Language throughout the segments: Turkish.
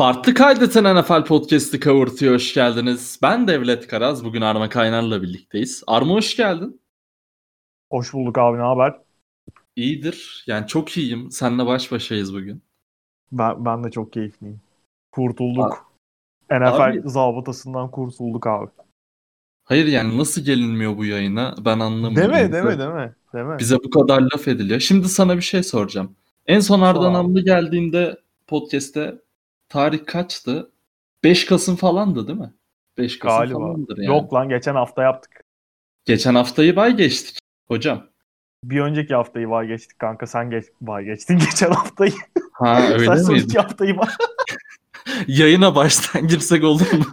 Farklı kaydeten NFL Podcast'ı kavurtuyor. Hoş geldiniz. Ben Devlet Karaz. Bugün Arma Kaynar'la birlikteyiz. Arma hoş geldin. Hoş bulduk abi ne haber? İyidir. Yani çok iyiyim. Seninle baş başayız bugün. Ben, ben de çok keyifliyim. Kurtulduk. NFL abi, zabıtasından kurtulduk abi. Hayır yani nasıl gelinmiyor bu yayına ben anlamıyorum. Değil mi? Değil mi? Değil mi? Değil mi? Bize bu kadar laf ediliyor. Şimdi sana bir şey soracağım. En son Ardan Amlı geldiğinde podcast'te tarih kaçtı? 5 Kasım falandı değil mi? 5 Kasım Galiba. falandır yani. Yok lan geçen hafta yaptık. Geçen haftayı bay geçtik hocam. Bir önceki haftayı bay geçtik kanka. Sen geç, bay geçtin geçen haftayı. Ha öyle Sen son iki haftayı bay. Yayına baştan girsek olur mu?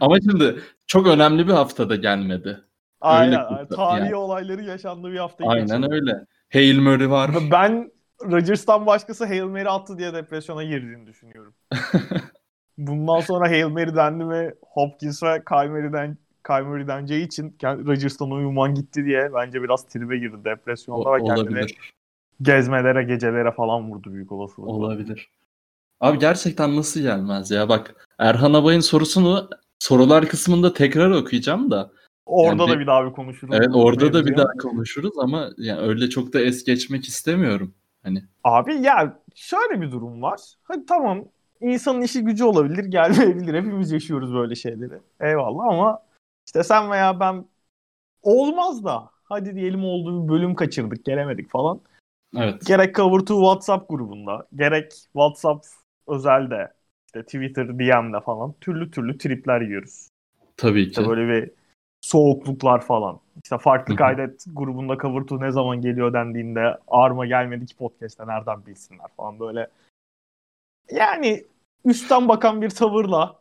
Ama şimdi çok önemli bir haftada gelmedi. Aynen. Öyle tarihi yani. olayları yaşandığı bir hafta. Aynen geçirdi. öyle. Hail Murray var. Ben Rodgers'tan başkası Hail Mary attı diye depresyona girdiğini düşünüyorum. Bundan sonra Hail Mary dendi mi Hopkins ve Kyle Mary'den Kyle Murray deneceği için Rodgers'tan uyuman gitti diye bence biraz tribe girdi depresyonda o, ve kendini olabilir. gezmelere, gecelere falan vurdu büyük olasılıkla. Olabilir. Abi gerçekten nasıl gelmez ya? Bak Erhan Abay'ın sorusunu sorular kısmında tekrar okuyacağım da. Orada yani da bir daha bir konuşuruz. Evet orada da bir daha konuşuruz ama yani öyle çok da es geçmek istemiyorum. Hani. Abi ya şöyle bir durum var. Hadi tamam insanın işi gücü olabilir, gelmeyebilir. Hepimiz yaşıyoruz böyle şeyleri. Eyvallah ama işte sen veya ben olmaz da hadi diyelim olduğu bir bölüm kaçırdık, gelemedik falan. Evet. Gerek Cover 2 WhatsApp grubunda, gerek WhatsApp özelde, işte Twitter DM'de falan türlü türlü tripler yiyoruz. Tabii ki. İşte böyle bir soğukluklar falan. İşte farklı kaydet grubunda cover to ne zaman geliyor dendiğinde Arma gelmedi ki podcast'te nereden bilsinler falan böyle. Yani üstten bakan bir tavırla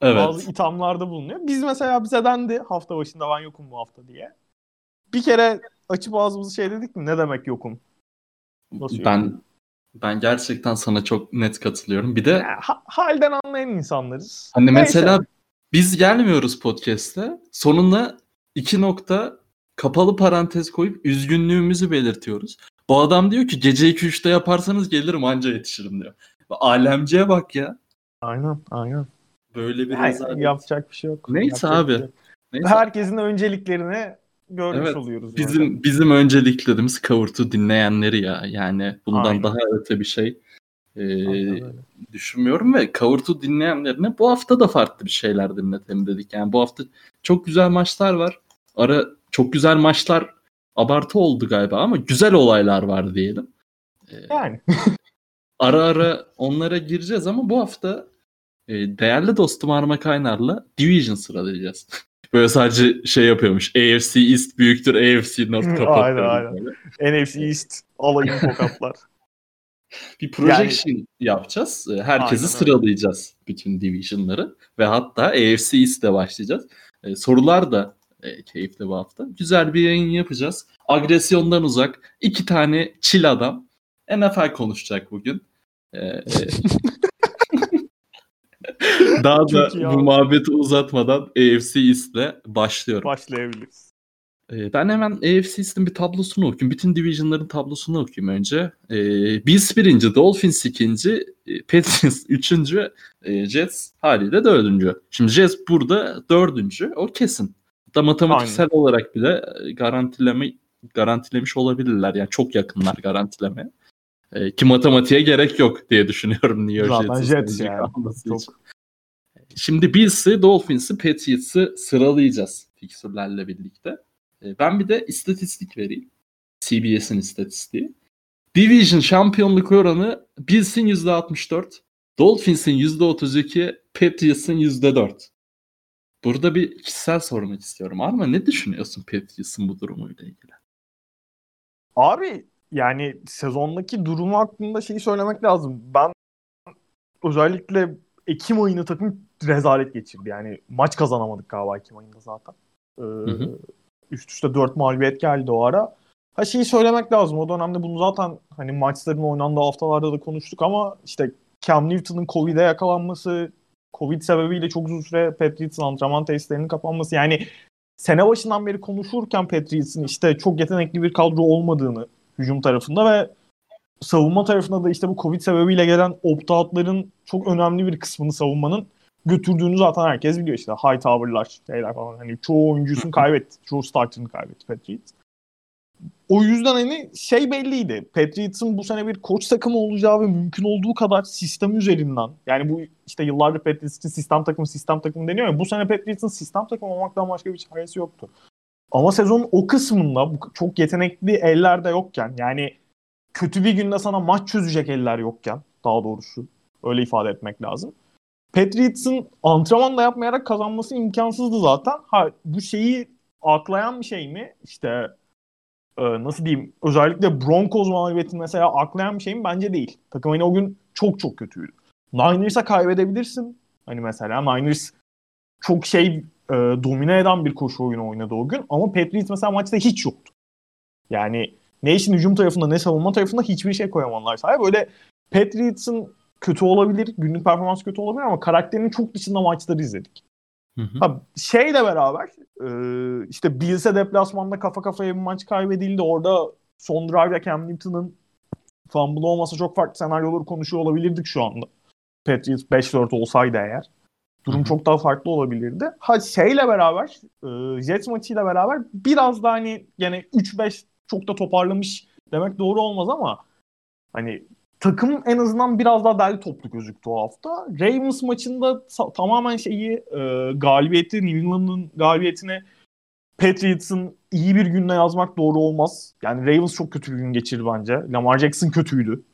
evet. bazı ithamlarda bulunuyor. Biz mesela bize dendi hafta başında ben yokum bu hafta diye. Bir kere açıp ağzımızı şey dedik mi ne demek yokum? Nasıl ben yokum? ben gerçekten sana çok net katılıyorum. Bir de ha, halden anlayan insanlarız. Hani Neyse. mesela biz gelmiyoruz podcast'te. Sonunda iki nokta kapalı parantez koyup üzgünlüğümüzü belirtiyoruz. Bu adam diyor ki gece 2-3'te yaparsanız gelirim anca yetişirim diyor. Alemciye bak ya. Aynen aynen. Böyle bir yani, Yapacak bir şey yok. Neyse yapacak abi. Şey Neyse. Herkesin önceliklerini görmüş evet, oluyoruz. Bizim yani. bizim önceliklerimiz kavurtu dinleyenleri ya. Yani bundan Aynen. daha öte bir şey e, düşünmüyorum ve kavurtu dinleyenlerine bu hafta da farklı bir şeyler dinletelim dedik. Yani bu hafta çok güzel maçlar var. Ara çok güzel maçlar abartı oldu galiba ama güzel olaylar var diyelim. Ee, yani. ara ara onlara gireceğiz ama bu hafta e, değerli dostum Arma Kaynar'la Division sıralayacağız. Böyle sadece şey yapıyormuş. AFC East büyüktür, AFC North kapatıyor. aynen aynen. NFC East alayım tokatlar. bir projection yani, yapacağız. Ee, herkesi aynen sıralayacağız bütün division'ları ve hatta AFC East'te başlayacağız. Ee, sorular da e, keyifli bu hafta. Güzel bir yayın yapacağız. Agresyondan uzak. iki tane chill adam. NFL konuşacak bugün. Ee, e, Daha da bu muhabbeti uzatmadan AFC East'le başlıyorum. Başlayabiliriz. Ee, ben hemen AFC East'in bir tablosunu okuyayım. Bütün division'ların tablosunu okuyayım önce. Ee, Bills birinci, Dolphins ikinci, e, Patriots üçüncü, e, Jets haliyle dördüncü. Şimdi Jets burada dördüncü. O kesin. Da matematiksel Aynen. olarak bile e, garantileme garantilemiş olabilirler. Yani çok yakınlar garantilemeye. E, ki matematiğe gerek yok diye düşünüyorum New York Zaten Jets yani. Çok... Şimdi Bills'i, Dolphins'i, Patriots'ı sıralayacağız fiksürlerle birlikte. E, ben bir de istatistik vereyim. CBS'in istatistiği. Division şampiyonluk oranı Bills'in %64, Dolphins'in %32, Patriots'ın %4. Burada bir kişisel sormak istiyorum. Arma ne düşünüyorsun Patriots'ın bu durumuyla ilgili? Abi yani sezondaki durumu hakkında şeyi söylemek lazım. Ben özellikle Ekim ayını takım rezalet geçirdi. Yani maç kazanamadık galiba Ekim ayında zaten. Ee, hı hı. Üst üste 4 mağlubiyet geldi o ara. Ha şeyi söylemek lazım. O dönemde bunu zaten hani maçların oynandığı haftalarda da konuştuk ama işte Cam Newton'ın Covid'e yakalanması, Covid sebebiyle çok uzun süre Patriots'ın antrenman testlerinin kapanması yani sene başından beri konuşurken Patriots'ın işte çok yetenekli bir kadro olmadığını hücum tarafında ve savunma tarafında da işte bu Covid sebebiyle gelen opt-out'ların çok önemli bir kısmını savunmanın götürdüğünü zaten herkes biliyor işte. High tower'lar, şeyler falan. Hani çoğu oyuncusunu kaybetti. Çoğu starter'ını kaybetti Patriots. O yüzden hani şey belliydi. Patriots'ın bu sene bir koç takımı olacağı ve mümkün olduğu kadar sistem üzerinden. Yani bu işte yıllardır Patriots için sistem takımı sistem takımı deniyor ya. Bu sene Patriots'ın sistem takımı olmaktan başka bir çaresi yoktu. Ama sezonun o kısmında çok yetenekli eller de yokken yani kötü bir günde sana maç çözecek eller yokken daha doğrusu öyle ifade etmek lazım. Patriots'ın antrenman da yapmayarak kazanması imkansızdı zaten. Ha bu şeyi aklayan bir şey mi? İşte e, nasıl diyeyim özellikle Broncos mağlubiyetini mesela aklayan bir şey mi? Bence değil. Takım hani o gün çok çok kötüydü. Niners'a kaybedebilirsin. Hani mesela Niners çok şey e, domine eden bir koşu oyunu oynadı o gün ama Patriots mesela maçta hiç yoktu. Yani ne işin hücum tarafında ne savunma tarafında hiçbir şey koyamadılar sahaya. Böyle Patriots'ın kötü olabilir, günlük performans kötü olabilir ama karakterinin çok dışında maçları izledik. Hı hı. Ha, şeyle beraber e, işte Bills'e deplasmanda kafa kafaya bir maç kaybedildi. Orada son drive'da Cam Newton'ın fumble olmasa çok farklı senaryoları konuşuyor olabilirdik şu anda. Patriots 5-4 olsaydı eğer. Durum Hı-hı. çok daha farklı olabilirdi. Ha şeyle beraber, e, Jets maçıyla beraber biraz da hani yani 3-5 çok da toparlamış demek doğru olmaz ama hani takım en azından biraz daha derli toplu gözüktü o hafta. Ravens maçında tamamen şeyi e, galibiyeti, New England'ın galibiyetine Patriots'ın iyi bir günle yazmak doğru olmaz. Yani Ravens çok kötü bir gün geçirdi bence. Lamar Jackson kötüydü.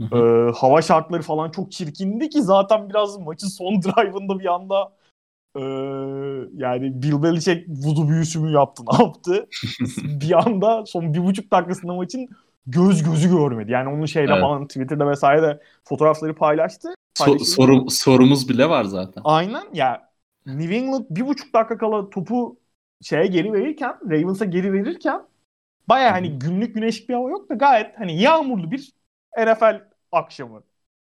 Ee, hava şartları falan çok çirkindi ki zaten biraz maçın son drive'ında bir anda e, yani Bill Belichick vudu büyüsü mü yaptı ne yaptı? bir anda son bir buçuk dakikasında maçın göz gözü görmedi. Yani onun şeyde evet. falan Twitter'da vesaire de fotoğrafları paylaştı. So, sorum, sorumuz bile var zaten. Aynen ya New England bir buçuk dakika kala topu şeye geri verirken Ravens'a geri verirken baya hani günlük güneşlik bir hava yok da gayet hani yağmurlu bir NFL akşamı.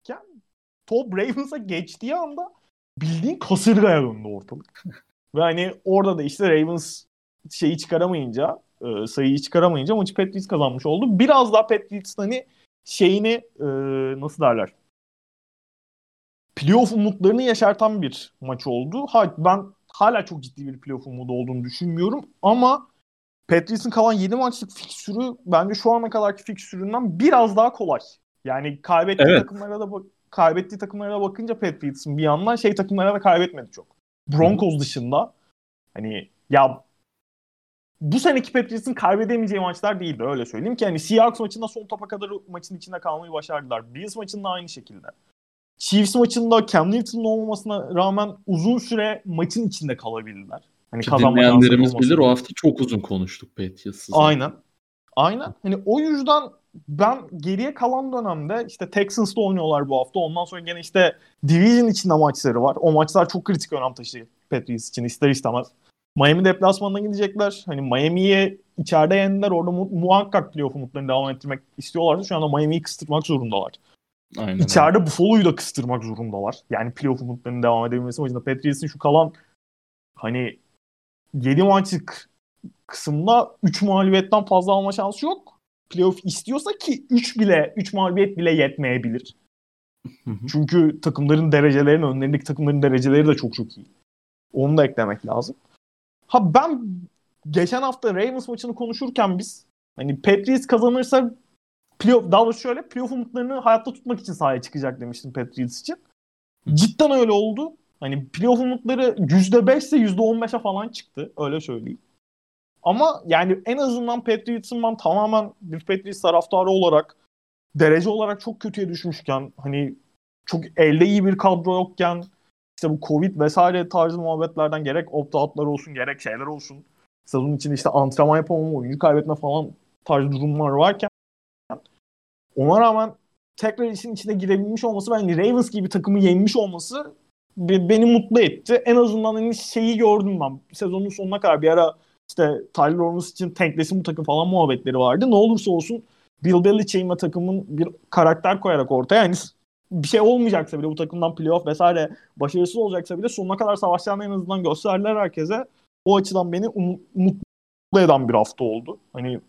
Yani top Ravens'a geçtiği anda bildiğin kasırgaya döndü ortalık. Ve hani orada da işte Ravens şeyi çıkaramayınca e, sayıyı çıkaramayınca maçı Patriots kazanmış oldu. Biraz daha Patriots'ın hani şeyini e, nasıl derler playoff umutlarını yaşartan bir maç oldu. Ha, ben hala çok ciddi bir playoff umudu olduğunu düşünmüyorum ama Patriots'ın kalan 7 maçlık fikstürü bence şu ana kadarki fikstüründen biraz daha kolay. Yani kaybettiği evet. takımlara da kaybettiği takımlara da bakınca Patriots'ın bir yandan şey takımlara da kaybetmedi çok. Broncos dışında hani ya bu seneki Patriots'ın kaybedemeyeceği maçlar değildi öyle söyleyeyim ki hani Seahawks maçında son topa kadar maçın içinde kalmayı başardılar. Bills maçında aynı şekilde. Chiefs maçında Cam Newton'un olmamasına rağmen uzun süre maçın içinde kalabildiler. Hani Ki dinleyenlerimiz bilir o hafta çok uzun konuştuk Patriots'ı. Aynen. Aynen. Hani o yüzden ben geriye kalan dönemde işte Texans'la oynuyorlar bu hafta. Ondan sonra gene işte Division içinde maçları var. O maçlar çok kritik önem taşıyor Patriots için ister istemez. Miami deplasmanına gidecekler. Hani Miami'ye içeride yendiler. Orada mu- muhakkak playoff umutlarını devam ettirmek istiyorlarsa şu anda Miami'yi kıstırmak zorundalar. Aynen. İçeride Buffalo'yu da kıstırmak zorundalar. Yani playoff umutlarının devam edebilmesi için Patriots'ın şu kalan hani 7 maçlık kısımda 3 mağlubiyetten fazla alma şansı yok. Playoff istiyorsa ki 3 bile 3 mağlubiyet bile yetmeyebilir. Çünkü takımların derecelerinin önlerindeki takımların dereceleri de çok çok iyi. Onu da eklemek lazım. Ha ben geçen hafta Ravens maçını konuşurken biz hani Patriots kazanırsa playoff, daha doğrusu şöyle playoff umutlarını hayatta tutmak için sahaya çıkacak demiştim Patriots için. Cidden öyle oldu. Hani playoff umutları %5 ise %15'e falan çıktı. Öyle söyleyeyim. Ama yani en azından Patriots'ın ben tamamen bir Patriots taraftarı olarak derece olarak çok kötüye düşmüşken hani çok elde iyi bir kadro yokken işte bu Covid vesaire tarzı muhabbetlerden gerek opt-out'lar olsun gerek şeyler olsun sezon için işte antrenman yapamama, oyuncu kaybetme falan tarzı durumlar varken ona rağmen tekrar işin içine girebilmiş olması hani Ravens gibi takımı yenmiş olması beni mutlu etti. En azından hani şeyi gördüm ben. Sezonun sonuna kadar bir ara işte Tyler Owens için tanklesin bu takım falan muhabbetleri vardı. Ne olursa olsun Bill Belichick'in takımın bir karakter koyarak ortaya yani bir şey olmayacaksa bile bu takımdan playoff vesaire başarısız olacaksa bile sonuna kadar savaşlarını en azından gösterdiler herkese. O açıdan beni um- mutlu eden bir hafta oldu. Hani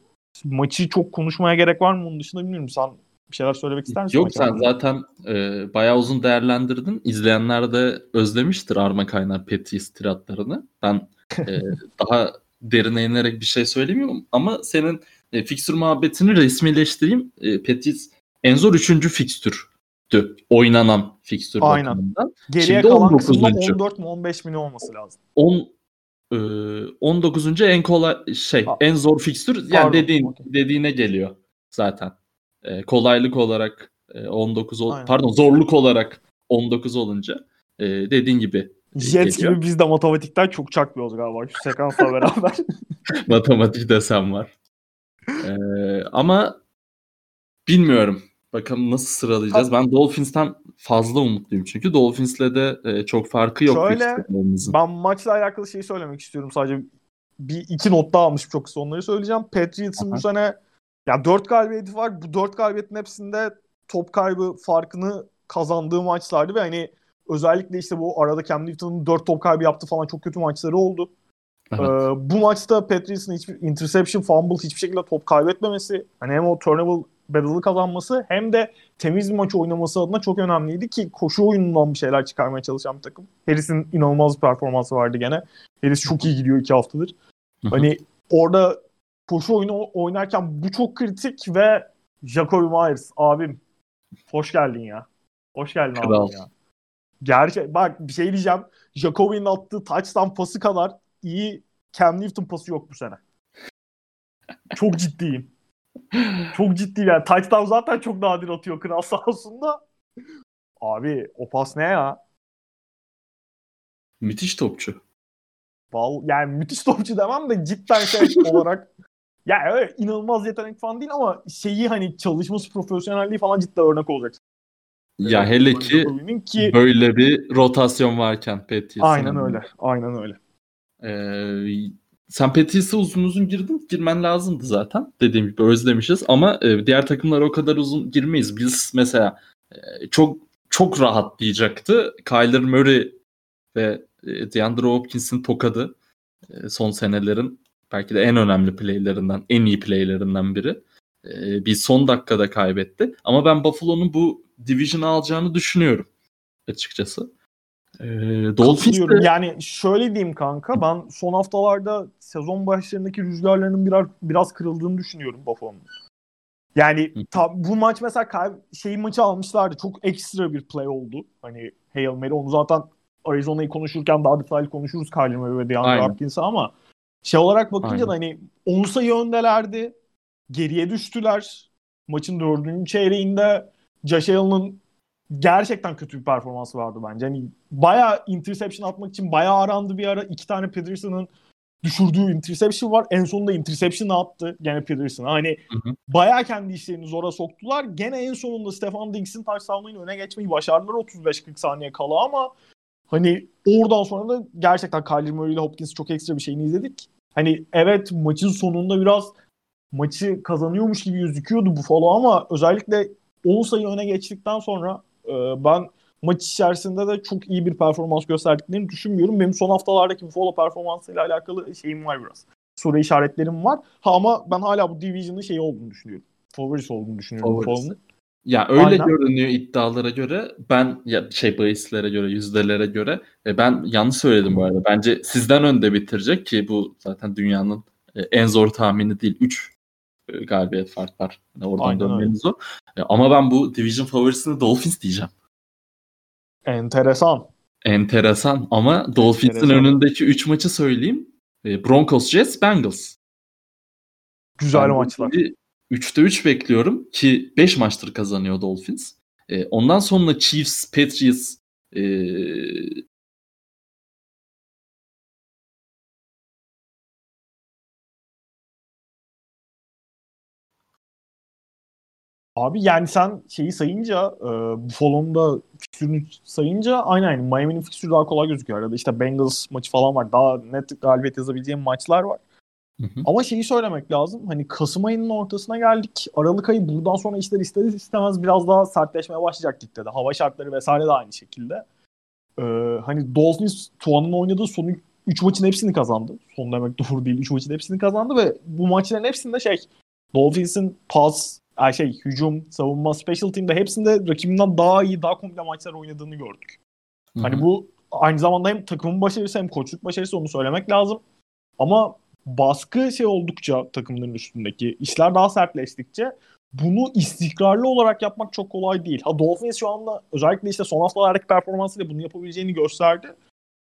maçı çok konuşmaya gerek var mı onun dışında bilmiyorum. Sen Bir şeyler söylemek ister misin? Yok sen hakkında? zaten e, bayağı uzun değerlendirdin. İzleyenler de özlemiştir Arma Kaynar Petris tiratlarını. Ben e, daha derine inerek bir şey söylemiyorum ama senin e, fikstür muhabbetini resmileştireyim. E, Petris en zor üçüncü fikstürdü. Oynanan fikstür Aynen. bakımından. Geriye Şimdi kalan 19. kısımda 14 mi 15 mi ne olması lazım? 10 e, 19. en kolay şey Ha. en zor fikstür yani Pardon, dediğin dediğine geliyor zaten. E, kolaylık olarak e, 19 ol- Aynen. pardon zorluk olarak 19 olunca e, dediğin gibi Jet geliyor. gibi biz de matematikten çok çaklıyoruz galiba şu sekansla beraber. matematik desem var. E, ama bilmiyorum. Bakalım nasıl sıralayacağız. Ben Dolphins'ten fazla umutluyum çünkü Dolphins'le de e, çok farkı yok. Şöyle, ben maçla alakalı şeyi söylemek istiyorum sadece. Bir iki not daha almışım çok kısa onları söyleyeceğim. Patriots'ın bu sene ya 4 galibiyeti var. Bu 4 galibiyetin hepsinde top kaybı farkını kazandığı maçlardı ve hani özellikle işte bu arada Cam Newton'un 4 top kaybı yaptı falan çok kötü maçları oldu. Evet. Ee, bu maçta Patriots'ın hiçbir interception, fumble hiçbir şekilde top kaybetmemesi, hani hem o turnover battle'ı kazanması hem de temiz bir maç oynaması adına çok önemliydi ki koşu oyunundan bir şeyler çıkarmaya çalışan bir takım. Harris'in inanılmaz bir performansı vardı gene. Harris çok iyi gidiyor iki haftadır. Hani orada koşu oyunu oynarken bu çok kritik ve Jacoby Myers abim hoş geldin ya. Hoş geldin Kral. abim ya. Gerçek bak bir şey diyeceğim. Jacoby'nin attığı touchdown pası kadar iyi Cam Newton pası yok bu sene. Çok ciddiyim. Çok ciddiyim yani. Touchdown zaten çok nadir atıyor kral sağ olsun da. Abi o pas ne ya? Müthiş topçu. Val yani müthiş topçu demem de cidden şey olarak ya öyle inanılmaz yetenek falan değil ama şeyi hani çalışması profesyonelliği falan cidden örnek olacak. Ya hele ki ki böyle bir rotasyon varken Patriots'ın. aynen öyle. Aynen öyle. Ee, sen Patriots'a uzun uzun girdin. Girmen lazımdı zaten. Dediğim gibi özlemişiz. Ama e, diğer takımlar o kadar uzun girmeyiz. Biz mesela e, çok çok rahatlayacaktı. Kyler Murray ve e, DeAndre Hopkins'in tokadı. E, son senelerin belki de en önemli playlerinden, en iyi playlerinden biri. E, bir son dakikada kaybetti. Ama ben Buffalo'nun bu division'ı alacağını düşünüyorum açıkçası. E, Dolphins Yani şöyle diyeyim kanka ben son haftalarda sezon başlarındaki rüzgarlarının biraz biraz kırıldığını düşünüyorum Buffalo'nun. Yani ta, bu maç mesela kay, şey maçı almışlardı. Çok ekstra bir play oldu. Hani Hail Mary onu zaten Arizona'yı konuşurken daha detaylı konuşuruz Kyler Murray ve DeAndre. Hopkins'e ama şey olarak bakınca Aynen. da hani 10 sayı öndelerdi. Geriye düştüler. Maçın dördüncü çeyreğinde Josh Allen'ın gerçekten kötü bir performansı vardı bence. Hani bayağı interception atmak için bayağı arandı bir ara. İki tane Peterson'ın düşürdüğü interception var. En sonunda interception attı gene Peterson'a. Hani Hı hı. bayağı kendi işlerini zora soktular. Gene en sonunda Stefan Diggs'in touchdown'ıyla öne geçmeyi başardılar 35-40 saniye kala ama hani oradan sonra da gerçekten Kyler Murray ile Hopkins'i çok ekstra bir şeyini izledik. Hani evet maçın sonunda biraz maçı kazanıyormuş gibi gözüküyordu Buffalo ama özellikle 10 sayı öne geçtikten sonra ben maç içerisinde de çok iyi bir performans gösterdiklerini düşünmüyorum. Benim son haftalardaki Buffalo performansıyla alakalı şeyim var biraz. Soru işaretlerim var. Ha ama ben hala bu division'ın şeyi olduğunu düşünüyorum. Favorisi olduğunu düşünüyorum. Buffalo'nun. Ya öyle Aynen. görünüyor iddialara göre. Ben ya şey bahislere göre, yüzdelere göre e, ben yanlış söyledim bu arada. Bence sizden önde bitirecek ki bu zaten dünyanın e, en zor tahmini değil. 3 galibiyet fark var. Yani oradan Aynen dönmeniz o. E, ama ben bu division favorisini Dolphins diyeceğim. Enteresan. Enteresan ama Dolphins'in önündeki 3 maçı söyleyeyim. E, Broncos, Jets, Bengals. Güzel Ben maçlar. bir 3'te 3 bekliyorum ki 5 maçtır kazanıyor Dolphins. E, ondan sonra Chiefs, Patriots, Abi yani sen şeyi sayınca e, Buffalo'nun da fikstürünü sayınca aynen aynen Miami'nin fikstürü daha kolay gözüküyor. Arada işte Bengals maçı falan var. Daha net galibiyet yazabileceğim maçlar var. Hı hı. Ama şeyi söylemek lazım. Hani Kasım ayının ortasına geldik. Aralık ayı buradan sonra işler ister istemez biraz daha sertleşmeye başlayacak ligde de. Hava şartları vesaire de aynı şekilde. Ee, hani Dolphins Tuan'ın oynadığı son 3 maçın hepsini kazandı. Son demek doğru değil. 3 maçın hepsini kazandı ve bu maçların hepsinde şey Dolphins'in pas şey hücum, savunma, special team'de hepsinde rakibinden daha iyi, daha komple maçlar oynadığını gördük. Hı hı. Hani bu aynı zamanda hem takımın başarısı hem koçluk başarısı onu söylemek lazım. Ama baskı şey oldukça takımların üstündeki işler daha sertleştikçe bunu istikrarlı olarak yapmak çok kolay değil. Ha Dolphins şu anda özellikle işte son haftalardaki performansıyla bunu yapabileceğini gösterdi.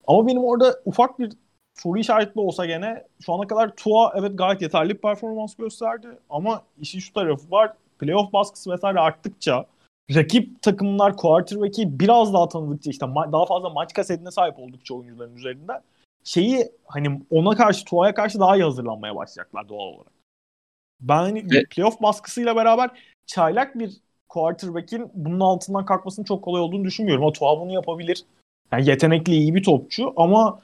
Ama benim orada ufak bir soru işaretli olsa gene şu ana kadar Tua evet gayet yeterli bir performans gösterdi. Ama işin şu tarafı var. Playoff baskısı vesaire arttıkça rakip takımlar quarterback'i biraz daha tanıdıkça işte ma- daha fazla maç kasetine sahip oldukça oyuncuların üzerinde şeyi hani ona karşı Tua'ya karşı daha iyi hazırlanmaya başlayacaklar doğal olarak. Ben hani Ve- playoff baskısıyla beraber çaylak bir quarterback'in bunun altından kalkmasının çok kolay olduğunu düşünmüyorum. O Tua bunu yapabilir. Yani yetenekli iyi bir topçu ama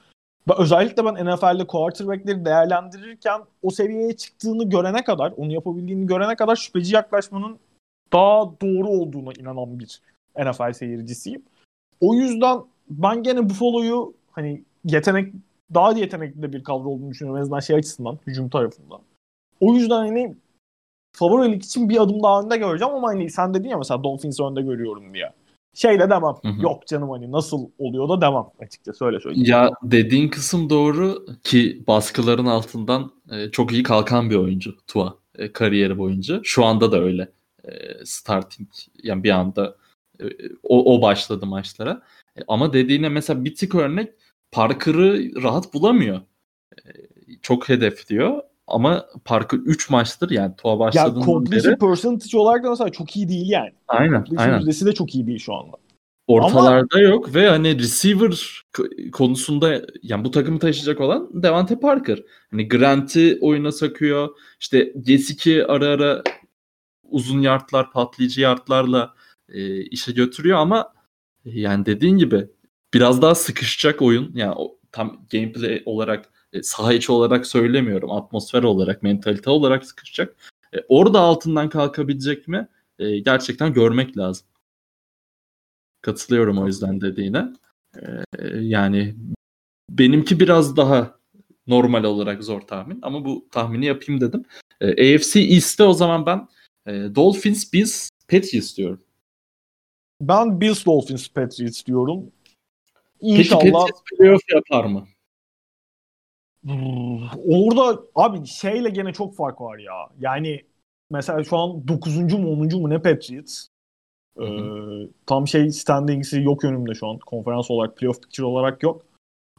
özellikle ben NFL'de quarterback'leri değerlendirirken o seviyeye çıktığını görene kadar, onu yapabildiğini görene kadar şüpheci yaklaşmanın daha doğru olduğuna inanan bir NFL seyircisiyim. O yüzden ben gene Buffalo'yu hani yetenek daha yetenekli de bir kadro olduğunu düşünüyorum en azından şey açısından, hücum tarafından. O yüzden hani favorilik için bir adım daha önde göreceğim ama hani sen dedin ya mesela Dolphins'i önde görüyorum diye. Şey de demem. Hı hı. Yok canım hani nasıl oluyor da demem açıkçası öyle söyleyeyim. Ya dediğin kısım doğru ki baskıların altından e, çok iyi kalkan bir oyuncu Tua e, kariyeri boyunca. Şu anda da öyle. E, starting yani bir anda e, o, o başladı maçlara. E, ama dediğine mesela bir tık örnek Parker'ı rahat bulamıyor. E, çok hedefliyor ama Parker 3 maçtır yani Tua Ya başladığından completion beri. percentage olarak da mesela çok iyi değil yani. Aynen Completion aynen. yüzdesi de çok iyi değil şu anda. Ortalarda yok ve hani receiver konusunda yani bu takımı taşıyacak olan Devante Parker. Hani Grant'i oyuna sakıyor. İşte Gesicki ara ara uzun yardlar, patlayıcı yardlarla e, işe götürüyor ama e, yani dediğin gibi biraz daha sıkışacak oyun. Yani o, tam gameplay olarak e, saha içi olarak söylemiyorum. Atmosfer olarak, mentalite olarak sıkışacak. E, orada altından kalkabilecek mi? E, gerçekten görmek lazım. Katılıyorum o yüzden dediğine. Ee, yani benimki biraz daha normal olarak zor tahmin ama bu tahmini yapayım dedim. Ee, AFC East'te o zaman ben e, Dolphins, Bills, Patriots diyorum. Ben Bills Dolphins Patriots diyorum. Peki İnşallah Patriots playoff yapar mı? Orada abi şeyle gene çok fark var ya. Yani mesela şu an 9. mu 10. mu ne Patriots? Ee, tam şey standings'i yok önümde şu an. Konferans olarak, playoff picture olarak yok.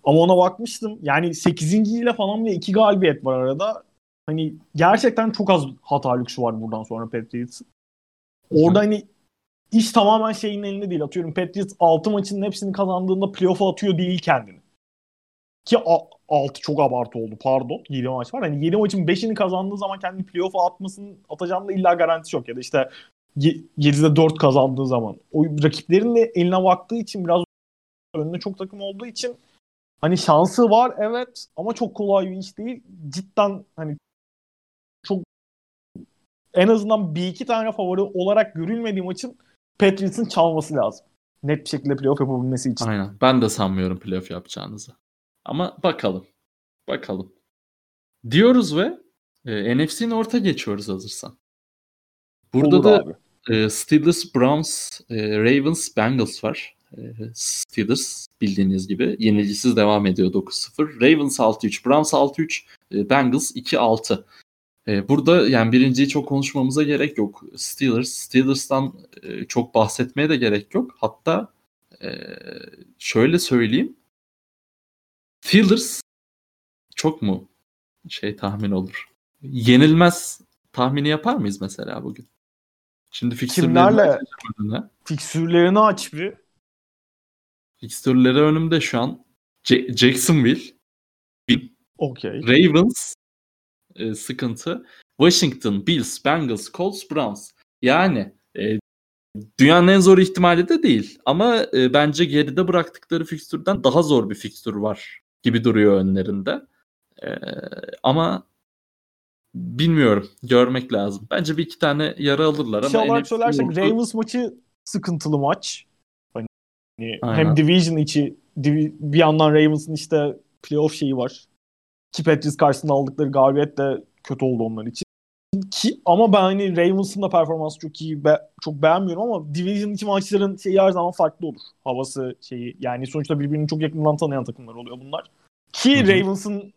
Ama ona bakmıştım. Yani 8. ile falan bile 2 galibiyet var arada. Hani gerçekten çok az hata lüksü var buradan sonra Patriots'ın. Orada hani iş tamamen şeyin elinde değil. Atıyorum Patriots 6 maçın hepsini kazandığında playoff'a atıyor değil kendini. Ki 6 çok abartı oldu pardon. 7 maç var. Hani 7 maçın 5'ini kazandığı zaman kendini playoff'a atmasının atacağının illa garantisi yok. Ya da işte 7'de 4 kazandığı zaman. O rakiplerin de eline baktığı için biraz önünde çok takım olduğu için hani şansı var evet ama çok kolay bir iş değil. Cidden hani çok en azından bir iki tane favori olarak görülmediği maçın Patriots'ın çalması lazım. Net bir şekilde playoff yapabilmesi için. Aynen. Ben de sanmıyorum playoff yapacağınızı. Ama bakalım. Bakalım. Diyoruz ve e, NFC'nin orta geçiyoruz hazırsan. Burada Olur da abi. e, Steelers, Browns, e, Ravens, Bengals var. E, Steelers bildiğiniz gibi yenilgisiz devam ediyor 9-0. Ravens 6-3, Browns 6-3, e, Bengals 2-6. E, burada yani birinciyi çok konuşmamıza gerek yok. Steelers, Steelers'tan e, çok bahsetmeye de gerek yok. Hatta e, şöyle söyleyeyim. Steelers çok mu şey tahmin olur? Yenilmez tahmini yapar mıyız mesela bugün? Şimdi fikstürleri Kimlerle? açacağım önüne. Fiksürlerini aç bir. Fikstürleri önümde şu an. J- Jacksonville, Okey. Ravens e, sıkıntı. Washington, Bills, Bengals, Colts, Browns. Yani e, dünyanın en zor ihtimali de değil. Ama e, bence geride bıraktıkları fikstürden daha zor bir fikstür var gibi duruyor önlerinde. E, ama bilmiyorum. Görmek lazım. Bence bir iki tane yara alırlar ama NFC söylersek Ravens maçı sıkıntılı maç. Hani Aynen. hem division içi bir yandan Ravens'ın işte playoff şeyi var. Ki Patriots karşısında aldıkları galibiyet de kötü oldu onlar için. Ki ama ben hani Ravens'ın da performansı çok iyi be, çok beğenmiyorum ama Division içi maçların şeyi her zaman farklı olur. Havası şeyi yani sonuçta birbirini çok yakından tanıyan takımlar oluyor bunlar. Ki. Ravens'ın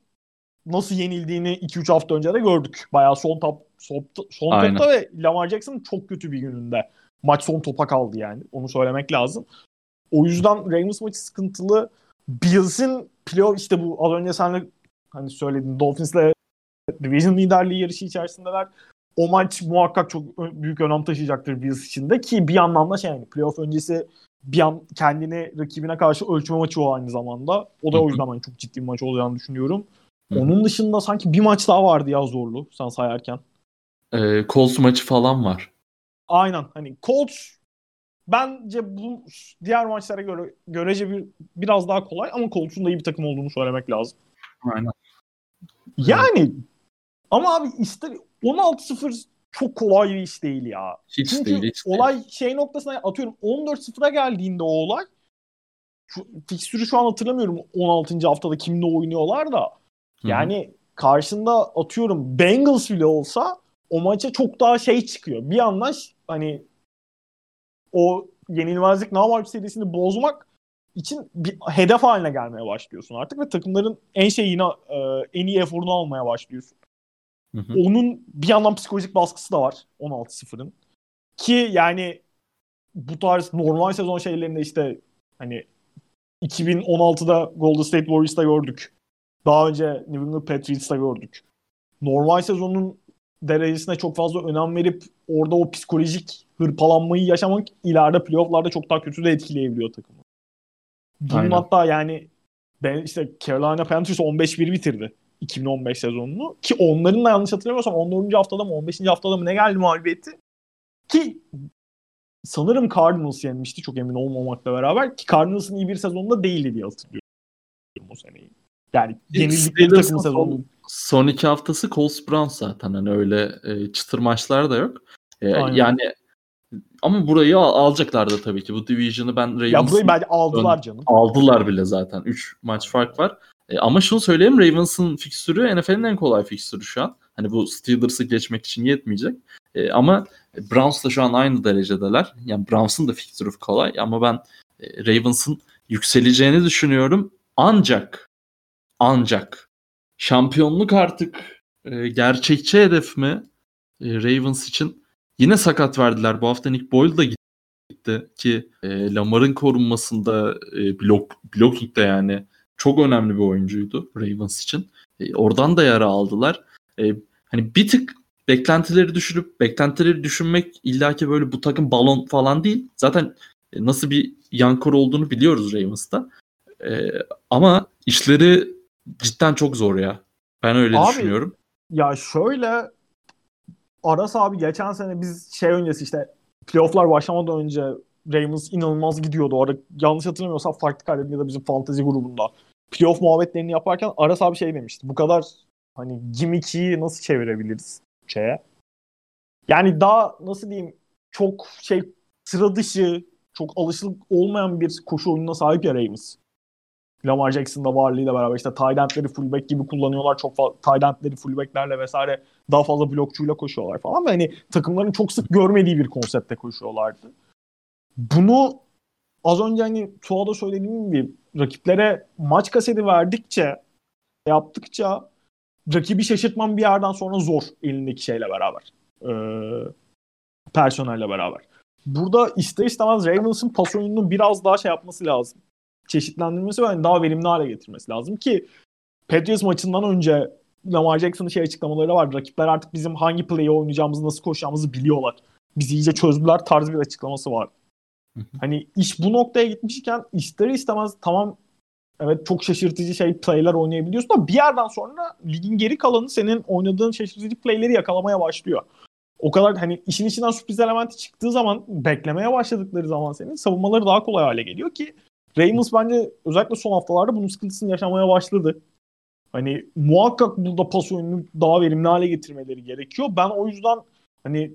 nasıl yenildiğini 2-3 hafta önce de gördük. Bayağı son top son, son Aynen. topta ve Lamar Jackson çok kötü bir gününde. Maç son topa kaldı yani. Onu söylemek lazım. O yüzden Ravens maçı sıkıntılı. Bills'in playoff işte bu az önce senle hani söylediğin Dolphins'le Division liderliği yarışı içerisindeler. O maç muhakkak çok büyük önem taşıyacaktır Bills için de ki bir yandan da şey yani playoff öncesi bir an kendini rakibine karşı ölçme maçı o aynı zamanda. O da o yüzden ben çok ciddi bir maç olacağını düşünüyorum. Onun dışında sanki bir maç daha vardı ya zorlu sen sayarken. Ee, Colts maçı falan var. Aynen hani Colts bence bu diğer maçlara göre görece bir biraz daha kolay ama Colts'un da iyi bir takım olduğunu söylemek lazım. Aynen. Yani ama abi ister 16-0 çok kolay bir iş değil ya. Hiç Çünkü değil. Hiç değil. olay şey noktasına atıyorum 14-0'a geldiğinde o olay şu, fikstürü şu an hatırlamıyorum 16. haftada kimle oynuyorlar da yani karşında atıyorum Bengals bile olsa o maça çok daha şey çıkıyor. Bir yandan hani o yenilmezlik namalp serisini bozmak için bir hedef haline gelmeye başlıyorsun artık ve takımların en şeyini e, en iyi eforunu almaya başlıyorsun. Hı hı. Onun bir yandan psikolojik baskısı da var 16-0'ın. Ki yani bu tarz normal sezon şeylerinde işte hani 2016'da Golden State Warriors'ta gördük. Daha önce New England Patriots'ta gördük. Normal sezonun derecesine çok fazla önem verip orada o psikolojik hırpalanmayı yaşamak ileride playofflarda çok daha kötü de etkileyebiliyor takımı. Bunun Aynen. hatta yani ben işte Carolina Panthers 15-1 bitirdi 2015 sezonunu. Ki onların da yanlış hatırlamıyorsam 14. haftada mı 15. haftada mı ne geldi mağlubiyeti? Ki sanırım Cardinals yenmişti çok emin olmamakla beraber. Ki Cardinals'ın iyi bir sezonunda değildi diye hatırlıyorum o seneyi. Yani yenildikleri takım sezonu. son, iki haftası Colts Browns zaten hani öyle e, çıtır maçlar da yok. E, Aynen. yani ama burayı al- alacaklardı tabii ki. Bu division'ı ben Ya Ravens'ın burayı bence aldılar canım. aldılar bile zaten. 3 maç fark var. E, ama şunu söyleyeyim Ravens'ın fikstürü NFL'in en kolay fikstürü şu an. Hani bu Steelers'ı geçmek için yetmeyecek. E, ama Browns da şu an aynı derecedeler. Yani Browns'ın da fikstürü kolay ama ben e, Ravens'ın yükseleceğini düşünüyorum. Ancak ancak şampiyonluk artık e, gerçekçi hedef mi e, Ravens için? Yine sakat verdiler. Bu hafta Nick Boyle da gitti ki e, Lamar'ın korunmasında e, blok blocking'de yani çok önemli bir oyuncuydu Ravens için. E, oradan da yara aldılar. E, hani bir tık beklentileri düşürüp beklentileri düşünmek illaki böyle bu takım balon falan değil. Zaten e, nasıl bir yankor olduğunu biliyoruz Ravens'ta. E, ama işleri cidden çok zor ya. Ben öyle Abi, düşünüyorum. Ya şöyle Aras abi geçen sene biz şey öncesi işte playofflar başlamadan önce Ravens inanılmaz gidiyordu. Orada yanlış hatırlamıyorsam farklı kaydedin ya da bizim fantasy grubunda. Playoff muhabbetlerini yaparken Aras abi şey demişti. Bu kadar hani gimmick'i nasıl çevirebiliriz şeye? Yani daha nasıl diyeyim çok şey sıra dışı çok alışılık olmayan bir koşu oyununa sahip ya Ravens. Lamar Jackson'da varlığıyla beraber işte tight fullback gibi kullanıyorlar. Çok fazla tight fullbacklerle vesaire daha fazla blokçuyla koşuyorlar falan. Ve hani takımların çok sık görmediği bir konsepte koşuyorlardı. Bunu az önce hani Tuğa'da söylediğim gibi rakiplere maç kaseti verdikçe yaptıkça rakibi şaşırtman bir yerden sonra zor elindeki şeyle beraber. Ee, personelle beraber. Burada ister istemez Ravens'ın pas oyununu biraz daha şey yapması lazım. Çeşitlendirmesi ve hani daha verimli hale getirmesi lazım ki Patriots maçından önce Lamar Jackson'ın şey açıklamaları var. Rakipler artık bizim hangi play'i oynayacağımızı, nasıl koşacağımızı biliyorlar. Bizi iyice çözdüler tarzı bir açıklaması var. Hani iş bu noktaya gitmişken ister istemez tamam evet çok şaşırtıcı şey play'ler oynayabiliyorsun ama bir yerden sonra ligin geri kalanı senin oynadığın şaşırtıcı play'leri yakalamaya başlıyor. O kadar hani işin içinden sürpriz elementi çıktığı zaman beklemeye başladıkları zaman senin savunmaları daha kolay hale geliyor ki Ravens bence özellikle son haftalarda bunun sıkıntısını yaşamaya başladı. Hani muhakkak burada pas oyununu daha verimli hale getirmeleri gerekiyor. Ben o yüzden hani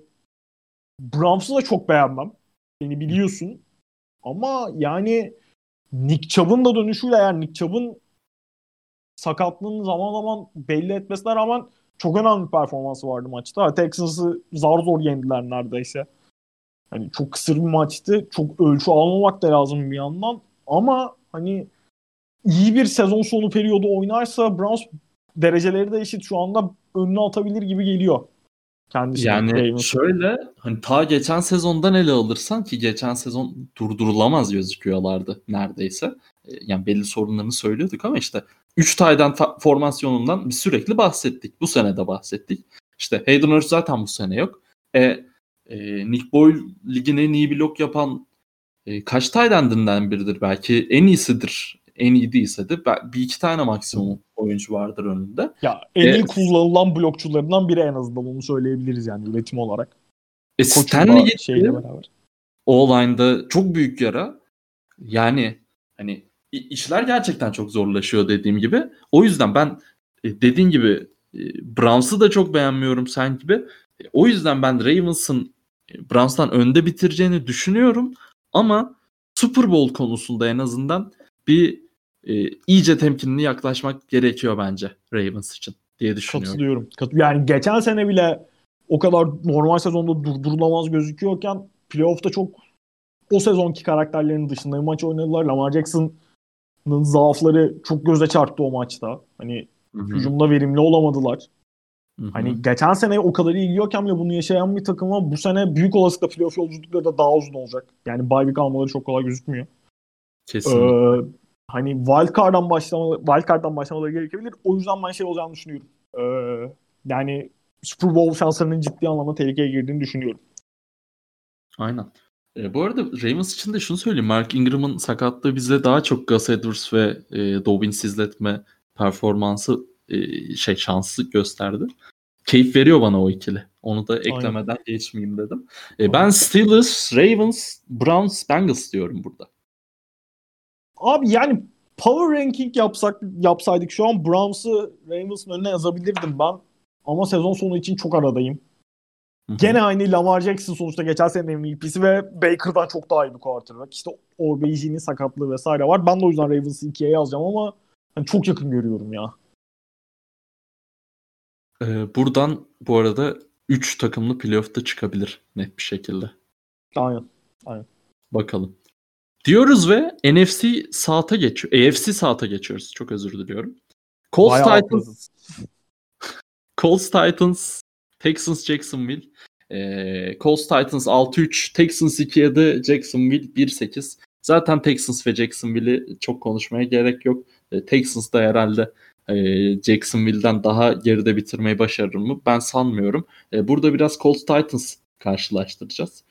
Browns'u da çok beğenmem. Beni biliyorsun. Ama yani Nick Chubb'ın da dönüşüyle eğer Nick Chubb'ın sakatlığını zaman zaman belli etmesine rağmen çok önemli bir performansı vardı maçta. Texans'ı zar zor yendiler neredeyse. Hani çok kısır bir maçtı. Çok ölçü almamak da lazım bir yandan. Ama hani iyi bir sezon sonu periyodu oynarsa Browns dereceleri de eşit şu anda önüne atabilir gibi geliyor. Kendisi yani şöyle hani ta geçen sezondan ele alırsan ki geçen sezon durdurulamaz gözüküyorlardı neredeyse. E, yani belli sorunlarını söylüyorduk ama işte 3 taydan formasyonundan bir sürekli bahsettik. Bu sene de bahsettik. İşte Hayden Hurst zaten bu sene yok. E, e, Nick Boyle ligin en iyi blok yapan e, kaç taydendinden biridir belki en iyisidir. En iyi değilse de bir iki tane maksimum oyuncu vardır önünde. Ya en iyi e, kullanılan blokçularından biri en azından onu söyleyebiliriz yani üretim olarak. E, Stanley gitti. O-line'da çok büyük yara. Yani hani işler gerçekten çok zorlaşıyor dediğim gibi. O yüzden ben e, dediğin gibi e, Browns'ı da çok beğenmiyorum sen gibi. E, o yüzden ben Ravens'ın Browns'tan önde bitireceğini düşünüyorum. Ama Super Bowl konusunda en azından bir e, iyice temkinli yaklaşmak gerekiyor bence Ravens için diye düşünüyorum. Katılıyorum. Yani geçen sene bile o kadar normal sezonda durdurulamaz gözüküyorken playoff'ta çok o sezonki karakterlerin dışında bir maç oynadılar. Lamar Jackson'ın zaafları çok göze çarptı o maçta. Hani Hı-hı. hücumda verimli olamadılar. Hı-hı. Hani geçen sene o kadar iyi gidiyorken bile bunu yaşayan bir takıma bu sene büyük olasılıkla playoff yolculukları da daha uzun olacak. Yani bye week almaları çok kolay gözükmüyor. Kesinlikle. Ee, hani wildcard'dan başlama wildcard'dan başlamaları gerekebilir. O yüzden ben şey olacağını düşünüyorum. Ee, yani Super Bowl şanslarının ciddi anlamda tehlikeye girdiğini düşünüyorum. Aynen. E, bu arada Ravens için de şunu söyleyeyim. Mark Ingram'ın sakatlığı bize daha çok Gus Edwards ve e, Dobbins izletme performansı e, şey şansı gösterdi. Keyif veriyor bana o ikili. Onu da eklemeden Aynen. geçmeyeyim dedim. E, ben Steelers, Ravens, Browns, Bengals diyorum burada. Abi yani power ranking yapsak yapsaydık şu an Browns'ı Ravens'ın önüne yazabilirdim ben. Ama sezon sonu için çok aradayım. Hı-hı. Gene aynı Lamar Jackson sonuçta geçen sene MVP'si ve Baker'dan çok daha iyi bir quarterback. İşte OBJ'nin sakatlığı vesaire var. Ben de o yüzden Ravens'ı ikiye yazacağım ama hani çok yakın görüyorum ya. Ee, buradan bu arada 3 takımlı playoff'ta çıkabilir net bir şekilde. Aynen. Aynen. Bakalım. Diyoruz ve NFC saata geçiyor. AFC saata geçiyoruz. Çok özür diliyorum. Colts Bayağı Titans. Colts Titans, Texans Jacksonville. Ee, Colts Titans 6-3, Texans 2-7, Jacksonville 1-8. Zaten Texans ve Jacksonville'i çok konuşmaya gerek yok. Ee, Texans da herhalde e, Jacksonville'den daha geride bitirmeyi başarır mı? Ben sanmıyorum. E, burada biraz Colts Titans karşılaştıracağız.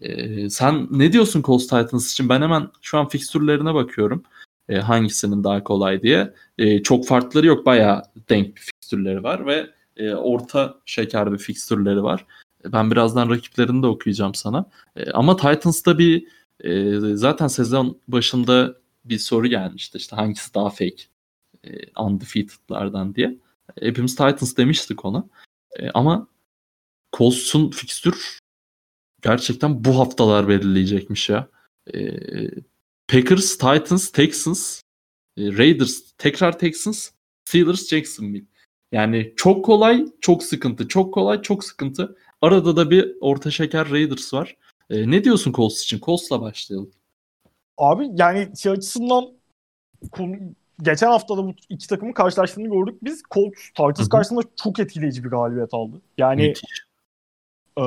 E, sen ne diyorsun Colts Titans için? Ben hemen şu an fikstürlerine bakıyorum. E, hangisinin daha kolay diye. E, çok farkları yok. Bayağı denk bir fikstürleri var ve e, orta şeker bir fikstürleri var. Ben birazdan rakiplerini de okuyacağım sana. E, ama Titans'ta bir e, zaten sezon başında bir soru gelmişti. İşte hangisi daha fake e, undefeated'lardan diye. Hepimiz Titans demiştik ona. E, ama Colts'un fikstür gerçekten bu haftalar belirleyecekmiş ya. E, Packers, Titans, Texans, e, Raiders, tekrar Texans, Steelers, Jacksonville. Yani çok kolay, çok sıkıntı. Çok kolay, çok sıkıntı. Arada da bir orta şeker Raiders var. E, ne diyorsun Colts için? Colts'la başlayalım. Abi yani şey açısından geçen hafta da bu iki takımın karşılaştığını gördük. Biz Colts Titans karşısında çok etkileyici bir galibiyet aldı. Yani e,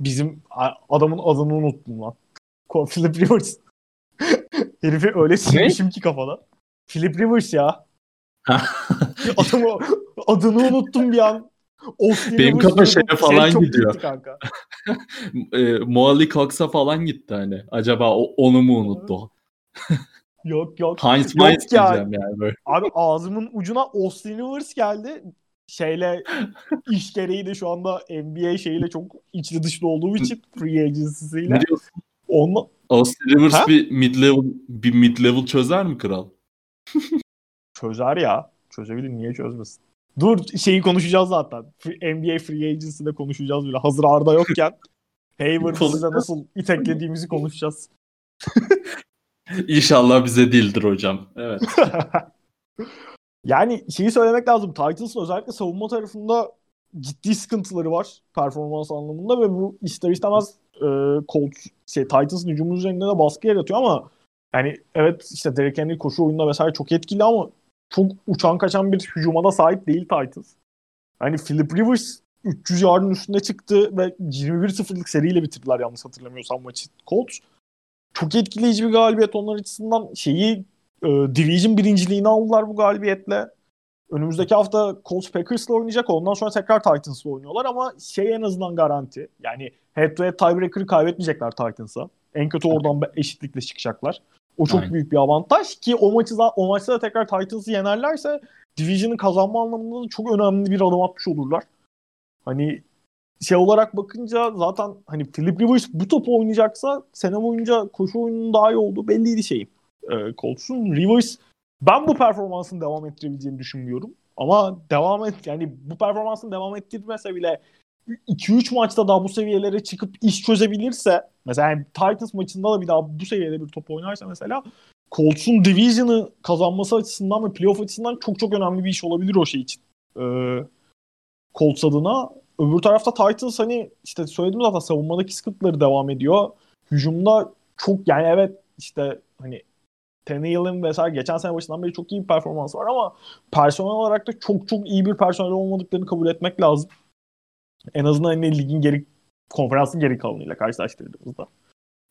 bizim adamın adını unuttum lan. Philip Rivers. Herifi öyle silmişim ki kafada. Philip Rivers ya. Adamı, adını unuttum bir an. Austin Benim kafa şeye falan şey gidiyor. Kanka. e, Moali Cox'a falan gitti hani. Acaba o, onu mu unuttu? yok yok. Heinz Mainz diyeceğim yani böyle. Abi ağzımın ucuna Austin Rivers geldi. Şeyle iş gereği de şu anda NBA şeyiyle çok içli dışlı olduğu için free agency'siyle. Ne diyorsun? Onunla... Austin Rivers ha? bir mid level bir mid level çözer mi kral? Çözer ya. Çözebilir niye çözmesin? Dur şeyi konuşacağız zaten. NBA Free Agency'de konuşacağız bile. Hazır Arda yokken Hayward'ı size nasıl iteklediğimizi konuşacağız. İnşallah bize değildir hocam. Evet. Yani şeyi söylemek lazım. Titans'ın özellikle savunma tarafında ciddi sıkıntıları var performans anlamında ve bu ister istemez e, Colts şey Titans'ın hücumu üzerinde de baskı yaratıyor ama yani evet işte Derek Henry koşu oyununda vesaire çok etkili ama çok uçan kaçan bir hücuma da sahip değil Titans. Hani Philip Rivers 300 yardın üstünde çıktı ve 21-0'lık seriyle bitirdiler yanlış hatırlamıyorsam maçı Colts. Çok etkileyici bir galibiyet onlar açısından şeyi e, Division birinciliğini aldılar bu galibiyetle. Önümüzdeki hafta Colts Packers'la oynayacak. Ondan sonra tekrar Titans'la oynuyorlar ama şey en azından garanti. Yani head to head tiebreaker'ı kaybetmeyecekler Titans'a. En kötü oradan eşitlikle çıkacaklar. O çok Aynen. büyük bir avantaj ki o maçı da, o maçta da tekrar Titans'ı yenerlerse Division'ı kazanma anlamında da çok önemli bir adım atmış olurlar. Hani şey olarak bakınca zaten hani Philip Rivers bu topu oynayacaksa sene boyunca koşu oyununun daha iyi olduğu belliydi şeyin. E, Colts'un. Rivers ben bu performansını devam ettirebileceğini düşünmüyorum. Ama devam et yani bu performansını devam ettirmese bile 2-3 maçta daha bu seviyelere çıkıp iş çözebilirse mesela yani Titans maçında da bir daha bu seviyede bir top oynarsa mesela Colts'un Division'ı kazanması açısından ve playoff açısından çok çok önemli bir iş olabilir o şey için. Ee, Colts adına. Öbür tarafta Titans hani işte söyledim zaten savunmadaki sıkıntıları devam ediyor. Hücumda çok yani evet işte hani Tannehill'in vesaire geçen sene başından beri çok iyi bir performans var ama personel olarak da çok çok iyi bir personel olmadıklarını kabul etmek lazım. En azından hani ligin geri konferansın geri kalanıyla karşılaştırdığımızda.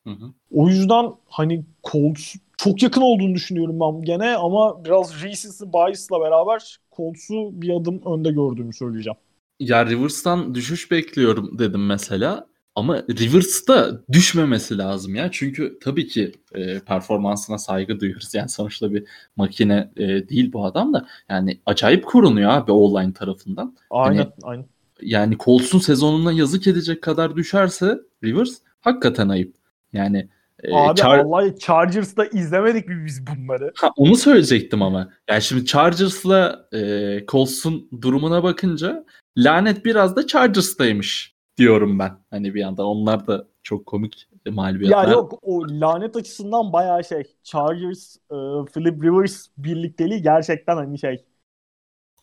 Hı hı. O yüzden hani Colts çok yakın olduğunu düşünüyorum ben gene ama biraz recency bias'la beraber Colts'u bir adım önde gördüğümü söyleyeceğim. Ya Rivers'tan düşüş bekliyorum dedim mesela. Ama Rivers'ta düşmemesi lazım ya. Çünkü tabii ki e, performansına saygı duyuyoruz. Yani sonuçta bir makine e, değil bu adam da. Yani acayip korunuyor abi online tarafından. Aynen Hani- aynen. Yani Colts'un sezonuna yazık edecek kadar düşerse Rivers hakikaten ayıp. Yani e, Abi Char- vallahi Chargers'da izlemedik mi biz bunları? Ha, onu söyleyecektim ama. Yani şimdi Chargers'la e, Colts'un durumuna bakınca lanet biraz da Chargers'taymış diyorum ben. Hani bir yandan onlar da çok komik mağlubiyetler. Ya yok o lanet açısından bayağı şey. Chargers, e, Philip Rivers birlikteliği gerçekten hani şey.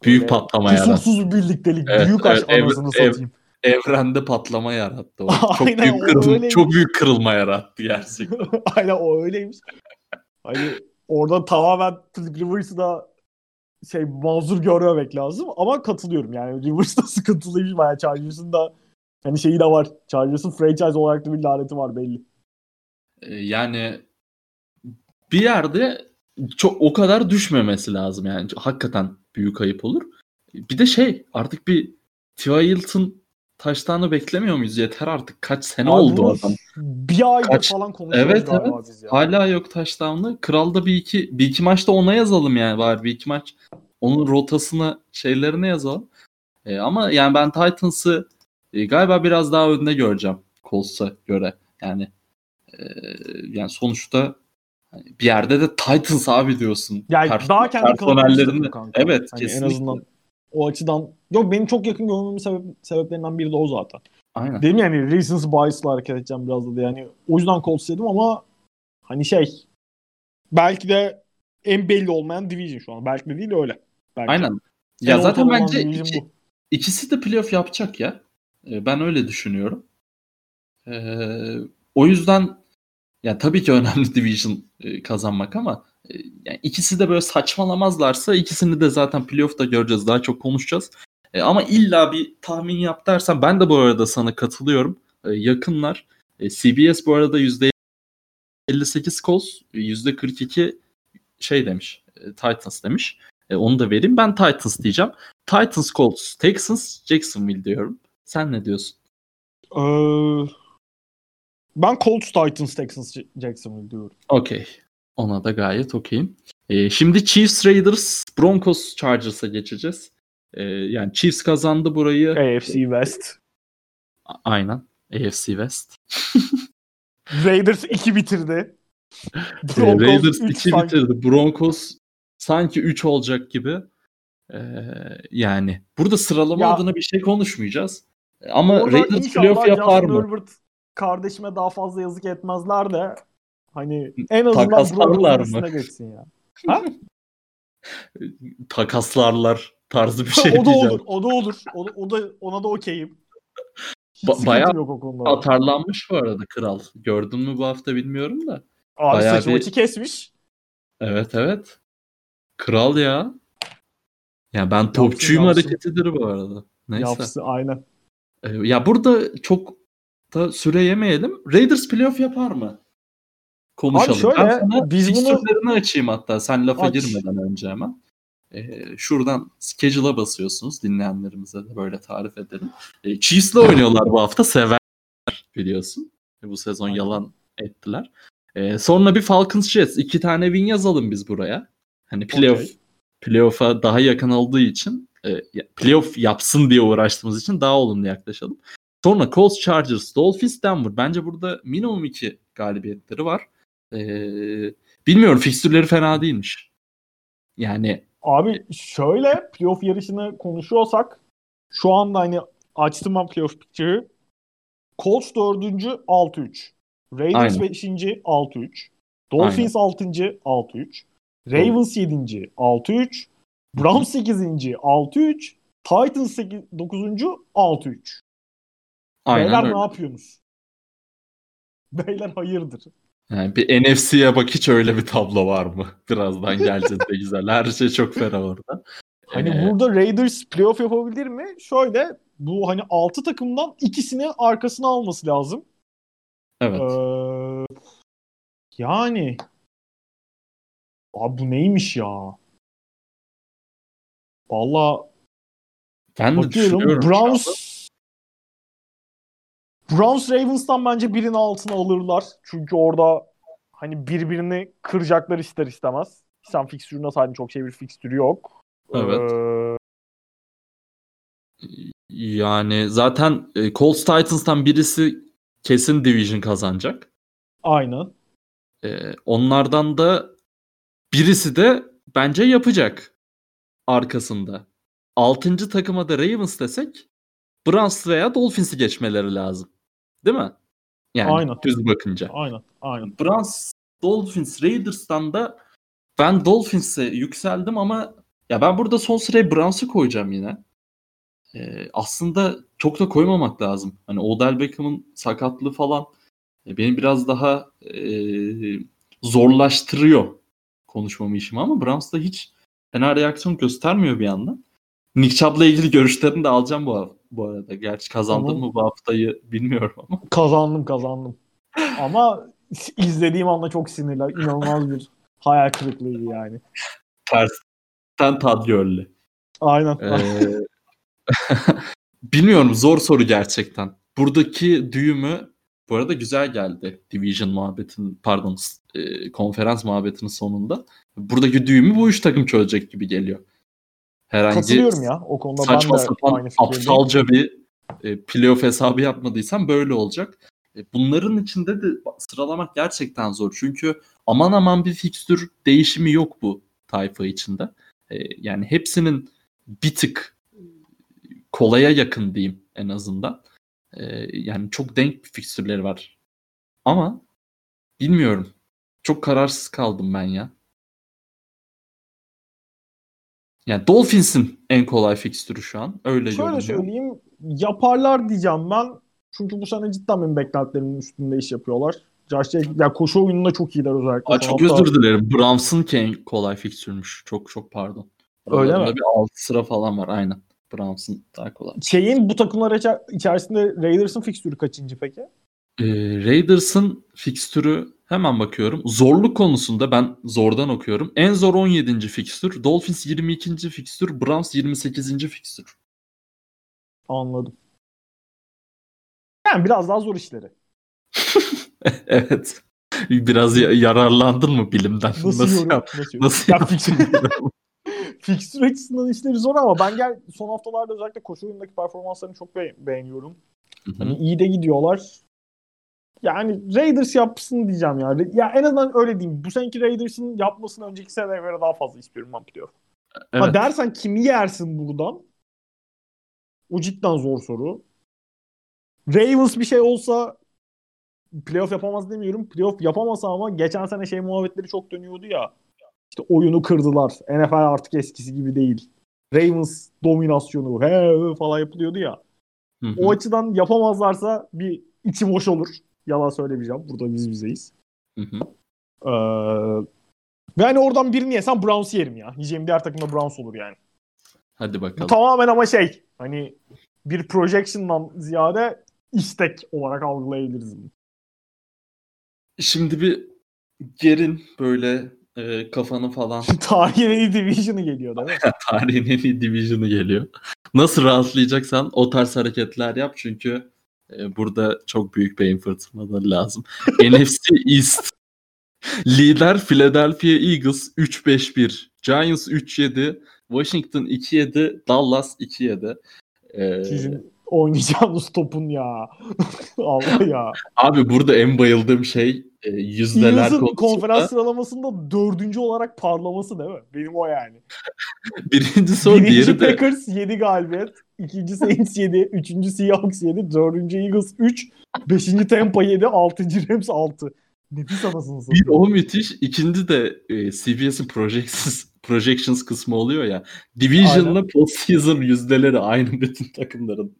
Büyük Öyle patlama yarattı. Kusursuz bir birliktelik. Evet, büyük aşk evet, anasını ev- ev- satayım. Evrende patlama yarattı. O. Çok Aynen, büyük o kırıl- öyleymiş. çok büyük kırılma yarattı gerçekten. Aynen o öyleymiş. Hani orada tamamen Philip Rivers'ı da şey mazur görmemek lazım ama katılıyorum yani Rivers da sıkıntılıymış bayağı Chargers'ın da hani şeyi de var. Chargers'ın franchise olarak da bir laneti var belli. E, yani bir yerde çok o kadar düşmemesi lazım yani. Hakikaten büyük ayıp olur. Bir de şey artık bir T.Y. Hilton taştanı beklemiyor muyuz? Yeter artık. Kaç sene Abi oldu adam. Bir aydır Kaç- falan konuşuyoruz Evet, galiba evet. biz ya. Hala yok taştanlı. Kral'da bir iki bir iki maçta ona yazalım yani bari bir iki maç. Onun rotasına şeylerine yazalım. E, ama yani ben Titans'ı e, galiba biraz daha önde göreceğim Colts'a göre. Yani e, yani sonuçta hani bir yerde de Titans abi diyorsun. Yani Pers- daha kendi kanka. Evet Hani kesinlikle. En azından o açıdan yok benim çok yakın görmemin sebep, sebeplerinden biri de o zaten. Aynen. Dedim yani reasons bias'la hareket edeceğim biraz da yani o yüzden Colts dedim ama hani şey belki de en belli olmayan division şu an. Belki de değil öyle. Belki. Aynen. Ya En zaten bence iki- bu. İkisi de playoff yapacak ya. E, Ben öyle düşünüyorum. E, o yüzden ya tabii ki önemli division e, kazanmak ama e, yani ikisi de böyle saçmalamazlarsa ikisini de zaten playoff'ta göreceğiz. Daha çok konuşacağız. E, ama illa bir tahmin yap dersen ben de bu arada sana katılıyorum. E, yakınlar. CBS bu arada %58 Colts, %42 şey demiş. Titans demiş. Onu da vereyim. Ben Titans diyeceğim. Titans, Colts, Texans, Jacksonville diyorum. Sen ne diyorsun? Ee, ben Colts, Titans, Texans, Jacksonville diyorum. Okey. Ona da gayet okeyim. E, şimdi Chiefs, Raiders, Broncos, Chargers'a geçeceğiz. E, yani Chiefs kazandı burayı. AFC West. A- Aynen. AFC West. Raiders 2 bitirdi. E, Broncos Raiders üç 2 sanki. bitirdi. Broncos sanki 3 olacak gibi. E, yani burada sıralama Ya- adına bir şey konuşmayacağız. Ama Orada Raiders playoff yapar Justin mı? Herbert kardeşime daha fazla yazık etmezler de hani en azından mı? üstüne geçsin ya. Ha? takaslarlar tarzı bir şey o da diyeceğim. olur. O da olur. O, o da ona da okeyim. Ba- bayağı yok o konuda. Atarlanmış bu arada kral. Gördün mü bu hafta bilmiyorum da. Abi bayağı saçı bir- kesmiş. Evet evet. Kral ya. Ya ben topçuyum yapsın. hareketidir bu arada. Neyse. Yapsı aynen. Ee, ya burada çok da süre yemeyelim. Raiders playoff yapar mı? Konuşalım. Abi şöyle, ben sana biz bunu- açayım hatta sen lafa Aç. girmeden önce hemen. Ee, şuradan schedule'a basıyorsunuz. Dinleyenlerimize de böyle tarif edelim. Ee, Chiefs'le oynuyorlar bu hafta. Sever biliyorsun. E, Bu sezon Aynen. yalan ettiler. Ee, sonra bir Falcons Jets. iki tane win yazalım biz buraya. Hani playoff Okey. playoff'a daha yakın olduğu için e, playoff yapsın diye uğraştığımız için daha olumlu yaklaşalım. Sonra Colts, Chargers, Dolphins, Denver. Bence burada minimum iki galibiyetleri var. Ee, bilmiyorum fikstürleri fena değilmiş. Yani Abi şöyle playoff yarışını konuşuyorsak şu anda hani açtım ben playoff picture'ı. Colts 4. 6-3. Raiders Aynen. 5. 6-3. Dolphins 6. 6-3. Ravens 7. 6-3. Browns 8. 6-3. Titans 8, 9. 6-3. aynen Beyler öyle. ne yapıyorsunuz? Beyler hayırdır? Yani bir NFC'ye bak hiç öyle bir tablo var mı? Birazdan geleceğiz de güzel. Her şey çok fena orada. Hani Ee, burada Raiders playoff yapabilir mi? Şöyle bu hani 6 takımdan ikisini arkasına alması lazım. evet. Ee, yani abi bu neymiş ya? Valla ben de düşünüyorum. Browns Browns Ravens'tan bence birini altına alırlar. Çünkü orada hani birbirini kıracaklar ister istemez. Sen fikstüründe sadece çok şey bir fikstürü yok. Evet. Ee, Yani zaten e, Colts Titans'tan birisi kesin division kazanacak. aynen. Ee, onlardan da birisi de bence yapacak arkasında. Altıncı takıma da Ravens desek Browns veya Dolphins'i geçmeleri lazım. Değil mi? Yani Aynen. düz bakınca. Aynen. Aynen. Browns, Dolphins, Raiders'tan da ben Dolphins'e yükseldim ama ya ben burada son sıraya Browns'ı koyacağım yine. Ee, aslında çok da koymamak lazım. Hani Odell Beckham'ın sakatlığı falan e, beni biraz daha e, zorlaştırıyor konuşmamı işimi ama Browns da hiç fena reaksiyon göstermiyor bir yandan. Nick Chubb'la ilgili görüşlerini de alacağım bu, bu arada. Gerçi kazandım Tamam. mı bu haftayı bilmiyorum ama. Kazandım kazandım. Ama izlediğim anda çok sinirler. İnanılmaz bir hayal kırıklığıydı yani. Tersten Todd Gurley. Aynen. Ee, bilmiyorum zor soru gerçekten. Buradaki düğümü bu arada güzel geldi. Division muhabbetin pardon e, konferans muhabbetinin sonunda. Buradaki düğümü bu üç takım çözecek gibi geliyor. Herhangi Katılıyorum ya o konuda saçma ben de sapan aptalca bir e, playoff hesabı yapmadıysam böyle olacak. E, bunların içinde de sıralamak gerçekten zor. Çünkü aman aman bir fikstür değişimi yok bu tayfa içinde. E, yani hepsinin bir tık kolaya yakın diyeyim en azından. E, yani çok denk bir fikstürleri var. Ama bilmiyorum. Çok kararsız kaldım ben ya. Yani Dolphins'in en kolay fikstürü şu an. Öyle Şöyle görünüyor. söyleyeyim yaparlar diyeceğim ben. Çünkü bu sene cidden benim beklentilerimin üstünde iş yapıyorlar. Josh Jacobs, ya koşu oyununda çok iyiler özellikle. Aa, çok özür dilerim. Browns'ın en kolay fikstürmüş. Çok çok pardon. Öyle Aralarında mi? Bir 6 sıra falan var aynen. Browns'ın daha kolay. Şeyin bu takımlar içer- içerisinde Raiders'ın fikstürü kaçıncı peki? Ee, Raiders'ın fikstürü hemen bakıyorum. Zorluk konusunda ben zordan okuyorum. En zor 17. fikstür. Dolphins 22. fikstür. Browns 28. fikstür. Anladım. Yani biraz daha zor işleri. evet. Biraz ya- yararlandın mı bilimden? Nasıl, yorum? yap- Nasıl, Nasıl Ya yaptın? fikstür- açısından işleri zor ama ben gel son haftalarda özellikle koşu oyundaki performanslarını çok be- beğeniyorum. Hı hı. Hani iyi de gidiyorlar. Yani Raiders yapsın diyeceğim ya. Ya en azından öyle diyeyim. Bu seneki Raiders'ın yapmasını önceki seneye göre daha fazla istiyorum ben. Ha Evet. dersen kimi yersin buradan? O cidden zor soru. Ravens bir şey olsa playoff yapamaz demiyorum. Playoff yapamasa ama geçen sene şey muhabbetleri çok dönüyordu ya. İşte oyunu kırdılar. NFL artık eskisi gibi değil. Ravens dominasyonu he falan yapılıyordu ya. Hı hı. O açıdan yapamazlarsa bir içim hoş olur. Yalan söylemeyeceğim. Burada biz bizeyiz. Hı hı. Ee, ve hani oradan birini yesem Browns yerim ya. Yiyeceğim diğer takımda Browns olur yani. Hadi Bu bakalım. tamamen ama şey hani bir projection'dan ziyade istek olarak algılayabiliriz bunu. Şimdi bir gerin böyle e, kafanı falan Tarihin en iyi division'ı geliyor değil mi? tarihin en iyi division'ı geliyor. Nasıl rahatlayacaksan o tarz hareketler yap çünkü e, burada çok büyük beyin fırtınaları lazım. NFC East lider Philadelphia Eagles 3-5-1, Giants 3-7, Washington 2-7, Dallas 2-7. Ee, Sizin oynayacağınız topun ya. Allah ya. abi burada en bayıldığım şey e, yüzdeler konusunda. konferans sıralamasında dördüncü olarak parlaması değil mi? Benim o yani. Birincisi o Birinci diğeri de Packers 7 galibiyet. ikinci Saints 7. Üçüncü Seahawks 7. Dördüncü Eagles 3. Beşinci Tampa 7. Altıncı Rams 6. Nefis anasını Bir satayım. o müthiş. İkinci de e, CBS'in projections, projections kısmı oluyor ya. Division'la postseason yüzdeleri aynı bütün takımların.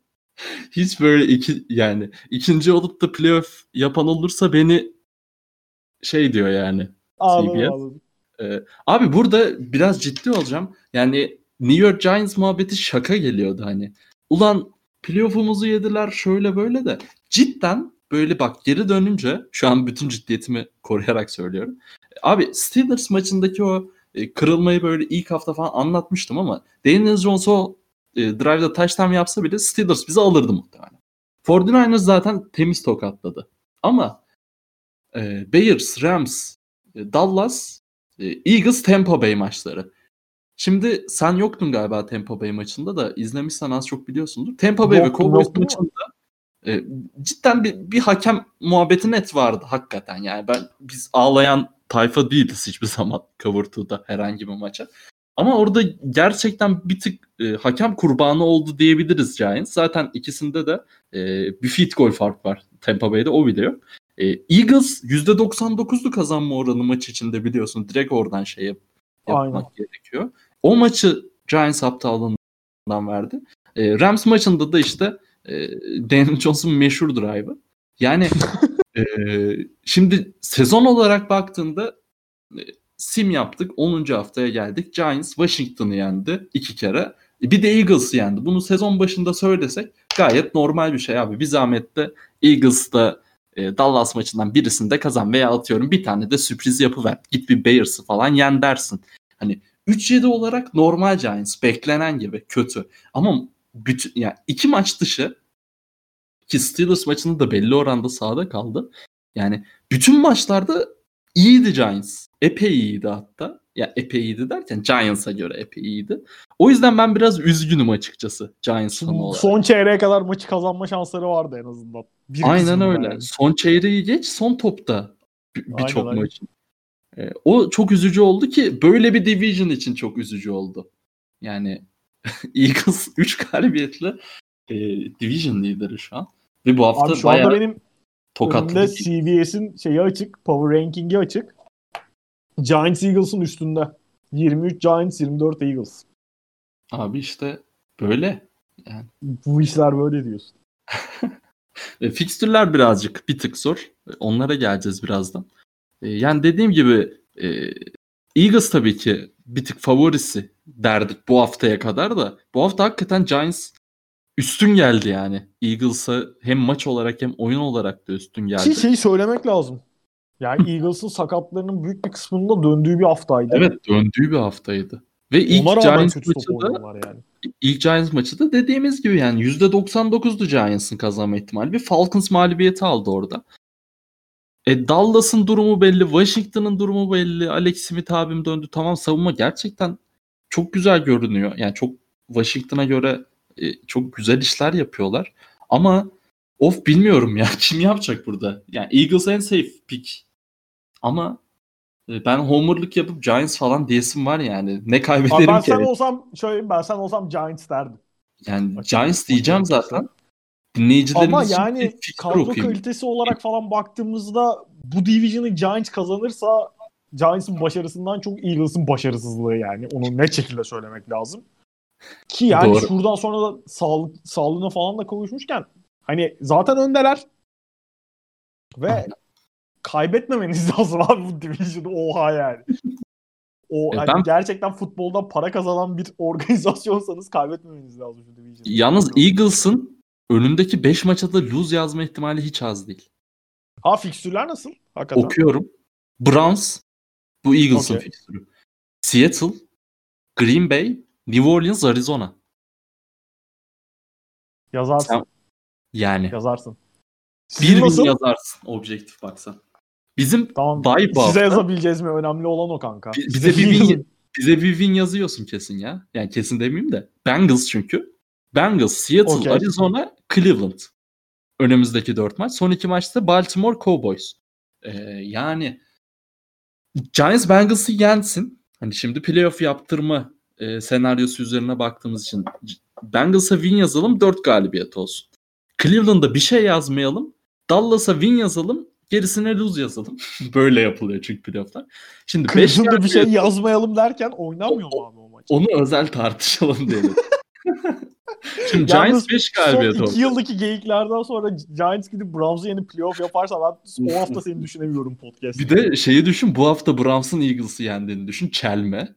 Hiç böyle iki yani ikinci olup da playoff yapan olursa beni şey diyor yani. Anladım CBS. anladım. Ee, abi burada biraz ciddi olacağım. Yani New York Giants muhabbeti şaka geliyordu hani. Ulan playoff'umuzu yediler şöyle böyle de. Cidden böyle bak geri dönünce şu an bütün ciddiyetimi koruyarak söylüyorum. Abi Steelers maçındaki o e, kırılmayı böyle ilk hafta falan anlatmıştım ama Daniel Jones o e, drive'da touchdown yapsa bile Steelers bizi alırdı muhtemelen. 49ers zaten temiz tokatladı. Ama e, Bears, Rams, e, Dallas, e, Eagles Tampa Bay maçları. Şimdi sen yoktun galiba Tampa Bay maçında da izlemişsen az çok biliyorsundur. Tampa Bay ve Yoktum, Cowboys maçında e, cidden bir, bir hakem muhabbeti net vardı hakikaten. Yani ben biz ağlayan tayfa değiliz hiçbir zaman Cover 2'da herhangi bir maça. Ama orada gerçekten bir tık e, hakem kurbanı oldu diyebiliriz Giants. Zaten ikisinde de e, bir field goal fark var Tampa Bay'de o bile yok. E, Eagles %99'lu kazanma oranı maç içinde biliyorsun. Direkt oradan şey yap, yapmak Aynen. gerekiyor. O maçı Giants aptallığından verdi. E, Rams maçında da işte e, Daniel Jones'un meşhur drive'ı. Yani e, şimdi sezon olarak baktığında e, sim yaptık. 10. haftaya geldik. Giants Washington'ı yendi iki kere. E, Bir de Eagles'ı yendi. Bunu sezon başında söylesek gayet normal bir şey abi. Bir zahmet de Eagles'da e, Dallas maçından birisinde kazan veya atıyorum bir tane de sürpriz yapıver. Git bir Bears'ı falan yen dersin. Hani 3-7 olarak normal Giants beklenen gibi kötü. Ama bütün yani iki maç dışı ki Steelers maçında da belli oranda sahada kaldı. Yani bütün maçlarda iyiydi Giants. Epey iyiydi hatta. Ya epey iyiydi derken Giants'a göre epey iyiydi. O yüzden ben biraz üzgünüm açıkçası Giants fanı olarak. Son çeyreğe kadar maçı kazanma şansları vardı en azından. Bir Aynen öyle. yani. Son çeyreği geç, son topta bir- birçok aynen. maçın. Ee, o çok üzücü oldu ki böyle bir division için çok üzücü oldu. Yani Eagles 3 galibiyetle e, division lideri şu an. Ve bu hafta Abi şu bayağı anda benim önümde CBS'in şeyi açık. Power Ranking'i açık. Giants Eagles'ın üstünde. 23 Giants, 24 Eagles. Abi işte böyle. Bu işler böyle diyorsun. E, fikstürler birazcık bir tık zor. Onlara geleceğiz birazdan. E, yani dediğim gibi e, Eagles tabii ki bir tık favorisi derdik bu haftaya kadar da. Bu hafta hakikaten Giants üstün geldi yani. Eagles'a hem maç olarak hem oyun olarak da üstün geldi. Ki şeyi söylemek lazım. Yani Eagles'ın sakatlarının büyük bir kısmının da döndüğü bir haftaydı. Evet döndüğü bir haftaydı. Ve ilk Ona Giants maçı da yani. ilk Giants maçı da dediğimiz gibi yani %99'du Giants'ın kazanma ihtimali. Bir Falcons mağlubiyeti aldı orada. E Dallas'ın durumu belli, Washington'ın durumu belli. Alex Smith abim döndü. Tamam savunma gerçekten çok güzel görünüyor. Yani çok Washington'a göre e, çok güzel işler yapıyorlar. Ama of bilmiyorum ya kim yapacak burada? Yani Eagles en safe pick. Ama e, ben homerlık yapıp Giants falan diyesim var yani. Ne Abi kaybederim ben ki? sen olsam şöyle ben sen olsam Giants derdim. Yani Açık- Giants diyeceğim zaten. Dinleyicilerimiz Ama yani kadro okuyayım. kalitesi olarak falan baktığımızda bu division'ı Giants kazanırsa Giants'ın başarısından çok Eagles'ın başarısızlığı yani. Onu net şekilde söylemek lazım. Ki yani Doğru. şuradan sonra da sağlık, sağlığına falan da kavuşmuşken hani zaten öndeler ve kaybetmemeniz lazım abi bu division'ı oha yani. O E hani ben- gerçekten futboldan para kazanan bir organizasyonsanız kaybetmemeniz lazım şu division'ı. Yalnız Eagles'ın önündeki 5 maça da lose yazma ihtimali hiç az değil. Ha fikstürler nasıl? Hakikaten. Okuyorum. Browns bu Eagles'ın Okey. fikstürü. Seattle, Green Bay, New Orleans, Arizona. Yazarsın. Sen- Yani Yazarsın. bir bin nasıl? yazarsın objektif baksan. Bizim Tamam. Bye bu Size hafta. yazabileceğiz mi? Önemli olan o kanka. Bi- bize bir yazın. bize bir win yazıyorsun kesin ya. Yani kesin demeyeyim de. Bengals çünkü. Bengals, Seattle, Okey. Arizona, Cleveland. Önümüzdeki dört maç. Son iki maçta Baltimore Cowboys. Ee, yani Giants Bengals'ı yensin. Hani şimdi playoff yaptırma e, senaryosu üzerine baktığımız için Bengals'a win yazalım 4 galibiyet olsun. Cleveland'a bir şey yazmayalım. Dallas'a win yazalım. Gerisine lose yazalım. Böyle yapılıyor çünkü playofflar. Şimdi 5 Cleveland'da bir şey yazmayalım derken oynanmıyor mu abi o maç? onu özel tartışalım diyelim. Şimdi Giants 5 galibiyet oldu. iki yıldaki geyiklerden sonra Giants gidip Browns'u yenip playoff yaparsa ben o hafta seni düşünemiyorum podcast. Bir de şeyi düşün bu hafta Browns'ın Eagles'ı yendiğini düşün. Çelme.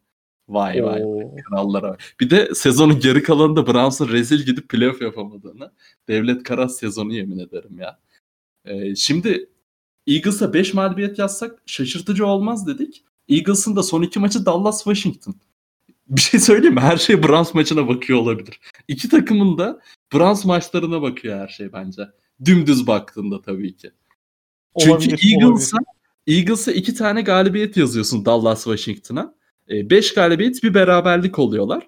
Vay vay Oo. krallara. vay. Bir de sezonun geri kalanında Browns'ın rezil gidip playoff yapamadığını. Devlet Karas sezonu yemin ederim ya. Ee, şimdi Eagles'a 5 mağlubiyet yazsak şaşırtıcı olmaz dedik. Eagles'ın da son iki maçı Dallas Washington. Bir şey söyleyeyim mi? Her şey Browns maçına bakıyor olabilir. İki takımın da Browns maçlarına bakıyor her şey bence. Dümdüz baktığında tabii ki. Çünkü Eagles'a Eagles'a iki tane galibiyet yazıyorsun Dallas Washington'a. 5 galibiyet bir beraberlik oluyorlar.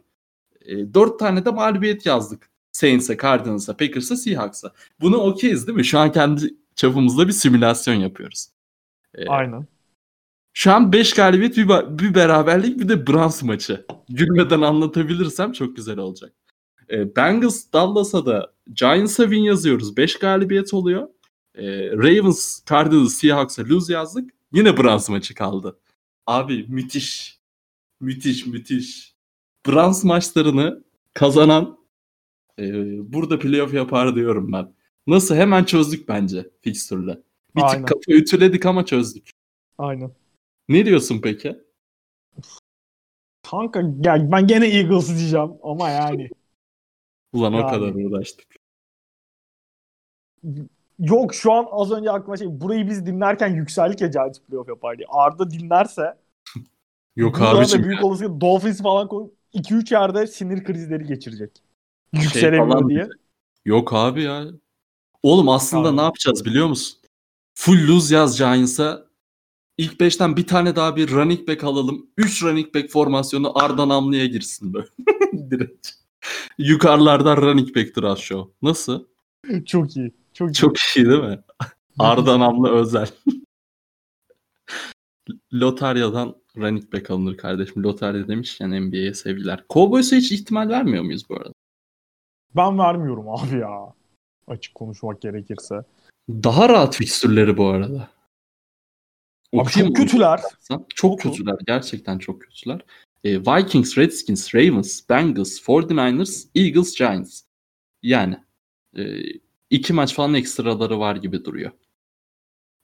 4 tane de mağlubiyet yazdık. Saints'e, Cardinals'a, Packers'a, Seahawks'a. Bunu okeyiz değil mi? Şu an kendi çapımızda bir simülasyon yapıyoruz. Ee, Aynen. Şu an 5 galibiyet bir, bir beraberlik bir de Browns maçı. Gülmeden anlatabilirsem çok güzel olacak. Bengals Dallas'a da Giants'a win yazıyoruz. 5 galibiyet oluyor. Ravens, Cardinals, Seahawks'a lose yazdık. Yine Browns maçı kaldı. Abi müthiş. Müthiş müthiş. Browns maçlarını kazanan e, burada playoff yapar diyorum ben. Nasıl? Hemen çözdük bence fixture'la. Bir tık Aynen. kafa ütüledik ama çözdük. Aynen. Ne diyorsun peki? Kanka ya ben gene Eagles diyeceğim ama yani. Ulan o Yani. kadar uğraştık. Yok şu an az önce aklıma şey burayı biz dinlerken yükseldik ya Giants playoff yapar diye. Arda dinlerse Yok buradan da abicim. büyük olasılıkla Dolphins falan koyup 2-3 yerde sinir krizleri geçirecek. Şey Yükselemiyor falan diye. Yok abi ya. Oğlum aslında Abi. ne yapacağız biliyor musun? Full lose yaz Giants'a. İlk 5'ten bir tane daha bir running back alalım. 3 running back formasyonu Arda Namlı'ya girsin böyle. Direkt. Yukarılardan running back draft show. Nasıl? Çok iyi. Çok iyi. Çok iyi değil mi? Arda Namlı özel. Lotaryadan running back alınır kardeşim. Lotarya demişken NBA'ye sevgiler. Cowboys'a hiç ihtimal vermiyor muyuz bu arada? Ben vermiyorum abi ya. Açık konuşmak gerekirse. Daha rahat fikstürleri bu arada. Abi Okuyayım çok kötüler. Çok Oku. kötüler. Gerçekten çok kötüler. Ee, Vikings, Redskins, Ravens, Bengals, 49ers, Eagles, Giants. Yani e, iki maç falan ekstraları var gibi duruyor.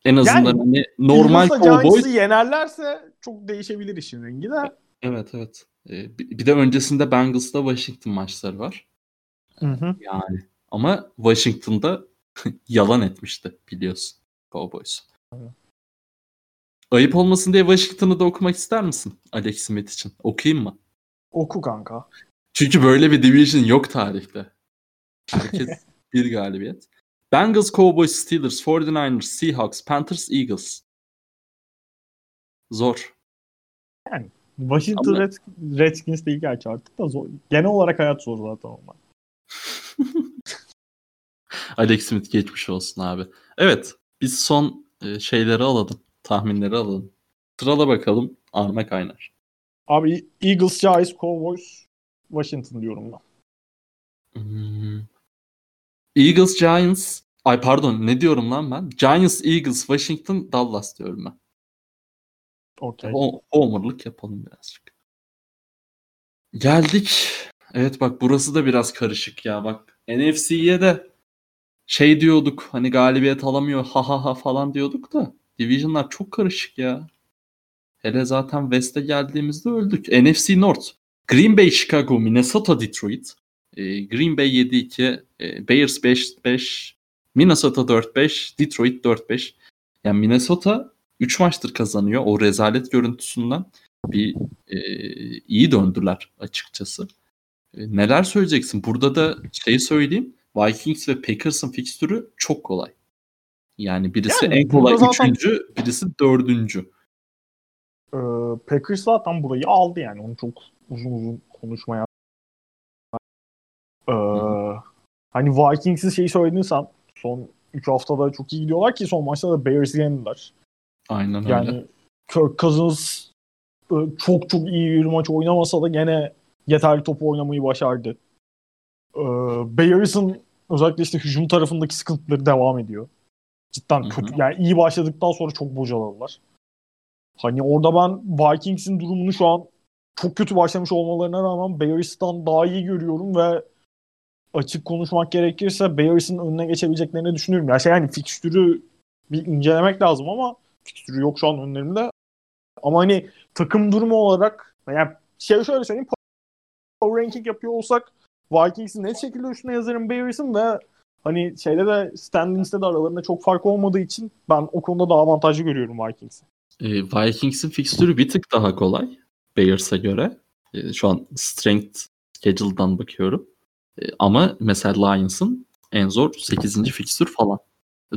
En azından Yani, hani normal Cowboys yenerlerse çok değişebilir işin rengi de. Evet evet. Ee, bir de öncesinde Bengals'ta Washington maçları var. Hı hı. Yani ama Washington'da yalan etmişti biliyorsun Cowboys. Ayıp olmasın diye Washington'ı da okumak ister misin Alex Smith için? Okuyayım mı? Oku kanka. Çünkü böyle bir division yok tarihte. Herkes bir galibiyet. Bengals, Cowboys, Steelers, 49ers, Seahawks, Panthers, Eagles. Zor. Washington Ama- Red, Redskins değil gerçi artık da zor. Genel olarak hayat zor zaten onlar. Alex Smith geçmiş olsun abi. Evet. Biz son e, şeyleri alalım. Tahminleri alalım. Sırala bakalım. Arma kaynar. Abi Eagles, Giants, Cowboys, Washington diyorum ben. Hmm. Eagles, Giants. Ay pardon ne diyorum lan ben? Giants, Eagles, Washington, Dallas diyorum ben. Okey. Ho- Homer'lık yapalım birazcık. Geldik. Evet bak burası da biraz karışık ya bak. NFC'ye de şey diyorduk hani galibiyet alamıyor ha ha ha falan diyorduk da Division'lar çok karışık ya. Hele zaten West'e geldiğimizde öldük. NFC North. Green Bay, Chicago, Minnesota, Detroit. Ee, Green Bay 7-2, e, Bears 5-5, Minnesota 4-5, Detroit 4-5. Yani Minnesota 3 maçtır kazanıyor. O rezalet görüntüsünden bir e, iyi döndüler açıkçası. E, neler söyleyeceksin? Burada da şey söyleyeyim. Vikings ve Packers'ın fikstürü çok kolay. Yani birisi Yani en kolay zaten- üçüncü, birisi dördüncü. Ee, Packers zaten burayı aldı yani. Onu çok uzun uzun konuşmaya. Ee, hani Vikings'in şeyi söyledin sen. Son 3 haftada çok iyi gidiyorlar ki son maçta da Bears'i yendiler. Aynen öyle. Yani Kirk Cousins e, çok çok iyi bir maç oynamasa da gene yeterli top oynamayı başardı. Ee, Bears'ın özellikle işte hücum tarafındaki sıkıntıları devam ediyor. Cidden Hı hı. kötü. Yani iyi başladıktan sonra çok bocaladılar. Hani orada ben Vikings'in durumunu şu an çok kötü başlamış olmalarına rağmen Bears'tan daha iyi görüyorum ve açık konuşmak gerekirse Bears'ın önüne geçebileceklerini düşünüyorum. Ya şey yani fikstürü bir incelemek lazım ama fikstürü yok şu an önlerimde. Ama hani takım durumu olarak yani şey şöyle söyleyeyim power ranking yapıyor olsak Vikings'in net şekilde üstüne yazarım Bears'ın ve hani şeyde de standings'te de aralarında çok fark olmadığı için ben o konuda daha avantajlı görüyorum Vikings'i. E, Vikings'in fikstürü bir tık daha kolay Bears'a göre. E, şu an strength schedule'dan bakıyorum. E, ama mesela Lions'ın en zor 8. fikstür falan.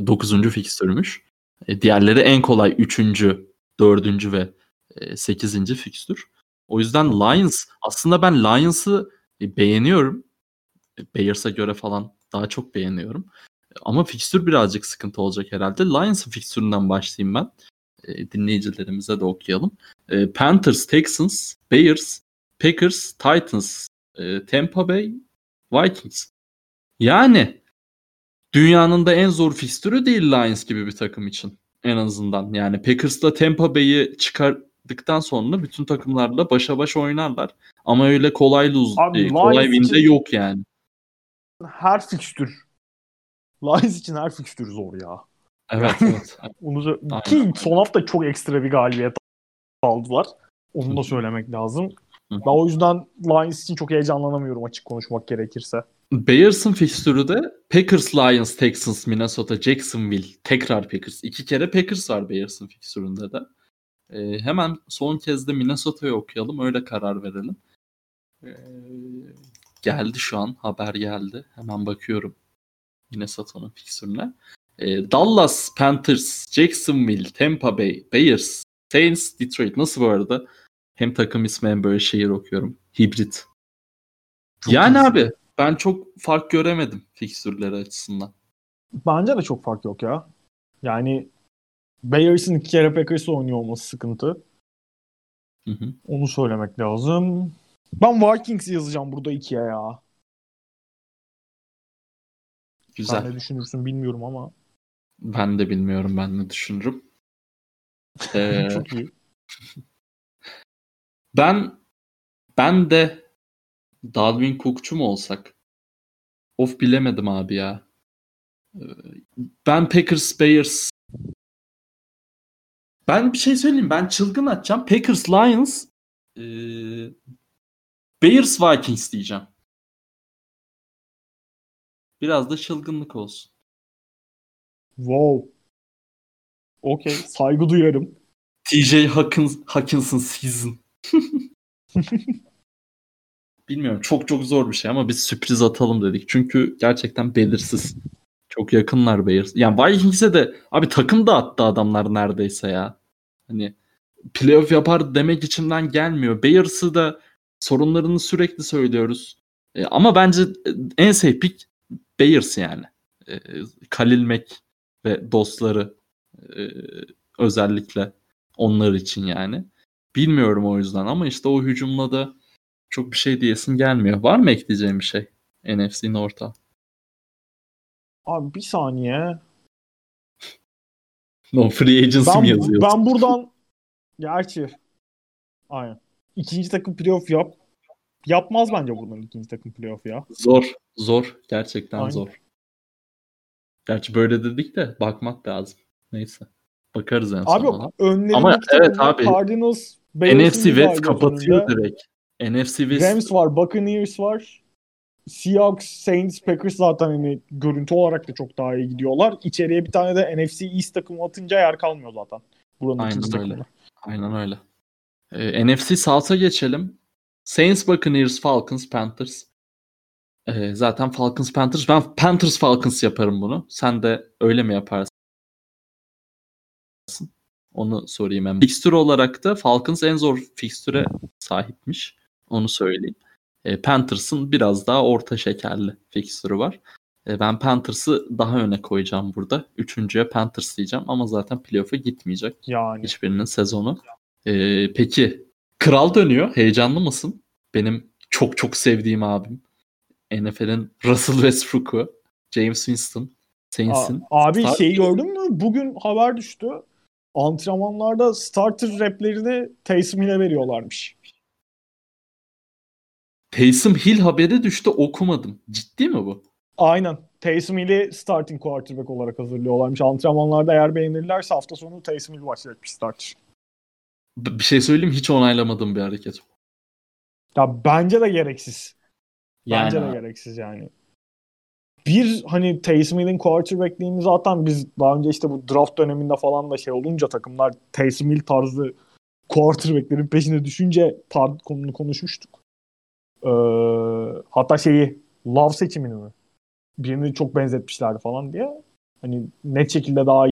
9. fikstürmüş. E, diğerleri en kolay 3. 4. ve e, 8. fikstür. O yüzden Lions aslında ben Lions'ı e, beğeniyorum. E, Bears'a göre falan daha çok beğeniyorum. E, Ama fikstür birazcık sıkıntı olacak herhalde. Lions'ın fikstüründen başlayayım ben. E, dinleyicilerimize de okuyalım. E, Panthers, Texans, Bears, Packers, Titans, e, Tampa Bay, Vikings. Yani dünyanın da en zor fikstürü değil Lions gibi bir takım için en azından. Yani Packers'la Tampa Bay'i çıkardıktan sonra bütün takımlarla başa baş oynarlar. Ama öyle kolay lose, Abi, e, kolay win'de yok yani. Her fikstür Lions için her fikstür zor ya. Evet evet. Onu ki son hafta çok ekstra bir galibiyet aldılar. Onu da söylemek lazım. Hı. Ben o yüzden Lions için çok heyecanlanamıyorum açık konuşmak gerekirse. Bears'ın fikstürü de Packers, Lions, Texans, Minnesota, Jacksonville. Tekrar Packers. İki kere Packers var Bears'ın fikstüründe de. Ee, hemen son kez de Minnesota'yı okuyalım. Öyle karar verelim. Ee, geldi şu an. Haber geldi. Hemen bakıyorum Minnesota'nın fikstürüne. Ee, Dallas, Panthers, Jacksonville, Tampa Bay, Bears, Saints, Detroit. Nasıl bu arada? Hem takım ismi hem böyle şehir okuyorum. Hibrit. Çok yani iyisin. abi ben çok fark göremedim fikstürleri açısından. Bence de çok fark yok ya. Yani Bears'ın iki kere Packers'la oynuyor olması sıkıntı. Hı hı. Onu söylemek lazım. Ben Vikings yazacağım burada ikiye ya. Güzel. Sen ne düşünürsün bilmiyorum ama. Ben de bilmiyorum ben ne düşünürüm. Ee, çok iyi. ben ben de Dalvin Cook'çu mu olsak? Of bilemedim abi ya. Ee, Ben Packers Bears ben bir şey söyleyeyim. Ben çılgın atacağım. Packers Lions ee, Bears Vikings diyeceğim. Biraz da çılgınlık olsun. Wow. Okey. Saygı duyarım. TJ Hawkins, Hawkinson season. Bilmiyorum çok çok zor bir şey ama biz sürpriz atalım dedik. Çünkü gerçekten belirsiz. Çok yakınlar Bears. Yani Vikings'e de abi takım da attı adamlar neredeyse ya. Hani playoff yapar demek içimden gelmiyor. Bears'ı da sorunlarını sürekli söylüyoruz. E, ama bence en safe pick Bears yani. E, Khalil Mack ve dostları e, özellikle onlar için yani. Bilmiyorum o yüzden ama işte o hücumla da çok bir şey diyesin gelmiyor. Var mı ekleyeceğim bir şey? NFC'nin orta. Abi bir saniye. No free agency Ben, mi yazıyor? ben buradan Gerçi. Aynen. İkinci takım playoff yap. Yapmaz bence bunun ikinci takım playoff ya. Zor. Zor. Gerçekten Aynen. zor. Gerçi böyle dedik de bakmak lazım. Neyse. Bakarız en Abi sonunda. önlerindeki Ama evet abi. Cardinals, NFC West kapatıyor önünde. direkt. NFC West Rams var, Buccaneers var. Seahawks, Saints, Packers zaten hani görüntü olarak da çok daha iyi gidiyorlar. İçeriye bir tane de NFC East takımı atınca yer kalmıyor zaten. Buranın Aynen öyle. takımı. Aynen öyle. Ee, NFC South'a geçelim. Saints, Buccaneers, Falcons, Panthers. Ee, zaten Falcons, Panthers. Ben Panthers, Falcons yaparım bunu. Sen de öyle mi yaparsın? Onu sorayım hemen. Fixture olarak da Falcons en zor fixture'e sahipmiş. Onu söyleyeyim. Ee, Panthers'ın biraz daha orta şekerli fixture'ı var. Ee, ben Panthers'ı daha öne koyacağım burada. Üçüncüye Panthers diyeceğim ama zaten playoff'a gitmeyecek Yani. hiçbirinin sezonu. Ee, peki Kral dönüyor. Heyecanlı mısın? Benim çok çok sevdiğim abim. NFL'in Russell Westbrook'u. James Winston. Saints'in. abi Start- şeyi gördün mü? Bugün haber düştü. Antrenmanlarda starter replerini Taysom Hill'e veriyorlarmış. Taysom Hill haberi düştü okumadım. Ciddi mi bu? Aynen. Taysom Hill'i starting quarterback olarak hazırlıyorlarmış. Antrenmanlarda eğer beğenirlerse hafta sonu Taysom Hill başlayacakmış starter. B- bir şey söyleyeyim hiç onaylamadığım bir hareket. Ya bence de gereksiz. Bence Yani de gereksiz yani. Bir hani Taysom Hill'in quarterbackliğini zaten biz daha önce işte bu draft döneminde falan da şey olunca takımlar Taysom Hill tarzı quarterbacklerin peşine düşünce tar konunu konuşmuştuk. Ee, hatta şeyi Love seçimini mi? Birini çok benzetmişlerdi falan diye. Hani net şekilde daha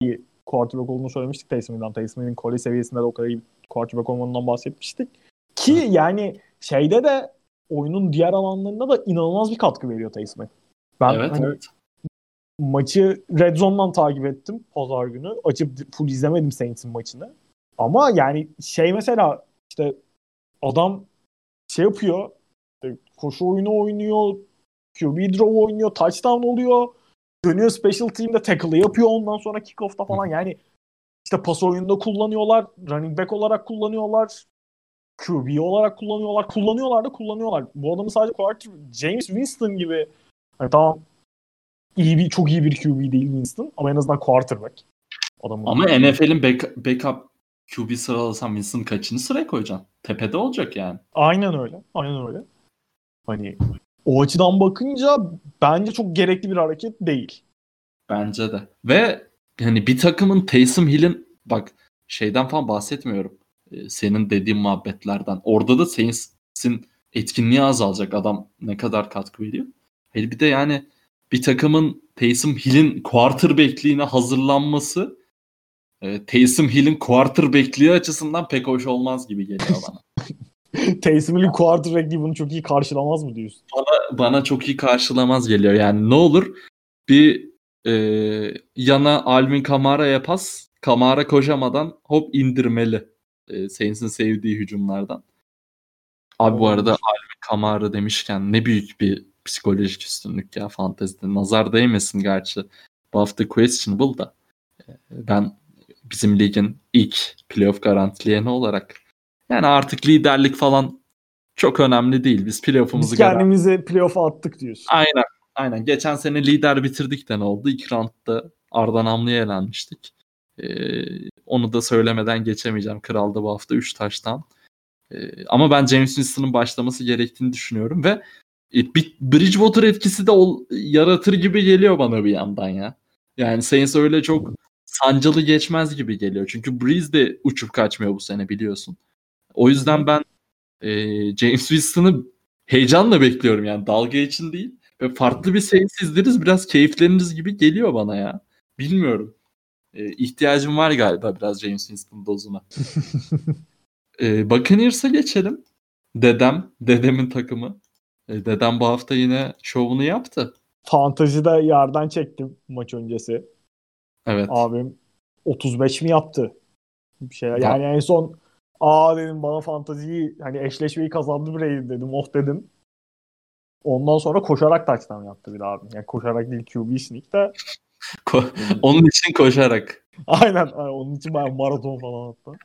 iyi quarterback olduğunu söylemiştik Taysom Hill'den. Taysom Hill'in college seviyesinde de o kadar iyi quarterback olmanından bahsetmiştik. Ki yani şeyde de oyunun diğer alanlarında da inanılmaz bir katkı veriyor Taysom Hill. Ben evet, hani evet. maçı Red Zone'dan takip ettim pazar günü. Açıp full izlemedim Saints'in maçını. Ama yani şey mesela işte adam şey yapıyor. e, Koşu oyunu oynuyor. QB draw oynuyor. Touchdown oluyor. Dönüyor special team'de tackle yapıyor ondan sonra kickoff'ta falan. Yani işte pas oyununda kullanıyorlar. Running back olarak kullanıyorlar. QB olarak kullanıyorlar. Kullanıyorlar da kullanıyorlar. Bu adamı sadece quarter James Winston gibi hani tamam iyi bir çok iyi bir QB değil Winston ama en azından quarterback. Adamın Ama NFL'in back- backup QB sıralasan Winston kaçıncı sıraya koyacaksın? Tepede olacak yani. Aynen öyle. Aynen öyle. Hani o açıdan bakınca bence çok gerekli bir hareket değil. Bence de. Ve hani bir takımın Taysom Hill'in bak şeyden falan bahsetmiyorum. Ee, senin dediğin muhabbetlerden. Orada da Saints'in etkinliği azalacak adam ne kadar katkı veriyor. Hele bir de yani bir takımın Taysom Hill'in quarterback'liğine hazırlanması e, Taysom Hill'in quarterback'liği açısından pek hoş olmaz gibi geliyor bana. Taysom Hill'in quarterback'liği bunu çok iyi karşılamaz mı diyorsun? bana çok iyi karşılamaz geliyor. Yani ne olur bir e, yana Alvin Kamara'ya pas. Kamara koşamadan hop indirmeli. E, Saints'in sevdiği hücumlardan. Abi bu arada Alvin Kamara demişken ne büyük bir psikolojik üstünlük ya fantezide. Nazar değmesin gerçi. Bu hafta questionable da. E, ben bizim ligin ilk playoff garantileyeni olarak yani artık liderlik falan çok önemli değil. Biz playoff'umuzu Biz garanti kendimizi playoff'a attık diyorsun. Aynen. Aynen. Geçen sene lider bitirdik de ne oldu? İlk roundda Arda Namlı'ya elenmiştik. Ee, onu da söylemeden geçemeyeceğim. Kral'da bu hafta 3 taştan. Ee, ama ben James Winston'ın başlaması gerektiğini düşünüyorum ve Bridgewater etkisi de ol- yaratır gibi geliyor bana bir yandan ya. Yani Saints öyle çok sancılı geçmez gibi geliyor. Çünkü Breeze de uçup kaçmıyor bu sene biliyorsun. O yüzden ben e, James Winston'ı heyecanla bekliyorum yani dalga için değil. Ve farklı bir Saints izleriz biraz keyifleriniz gibi geliyor bana ya. Bilmiyorum. E, ihtiyacım var galiba biraz James Winston dozuna. e, Buccaneers'a geçelim. Dedem, dedemin takımı. E, dedem bu hafta yine şovunu yaptı. Fantazide yerden çektim maç öncesi. Evet. Abim 35 mi yaptı? Bir şey. Yani en son aa dedim bana fantaziyi hani eşleşmeyi kazandı bireyim dedim. Oh dedim. Ondan sonra koşarak touchdown yaptı bir abim. Yani koşarak değil QB sneak de Onun için koşarak. Aynen. aynen. Onun için bayağı maraton falan hatta.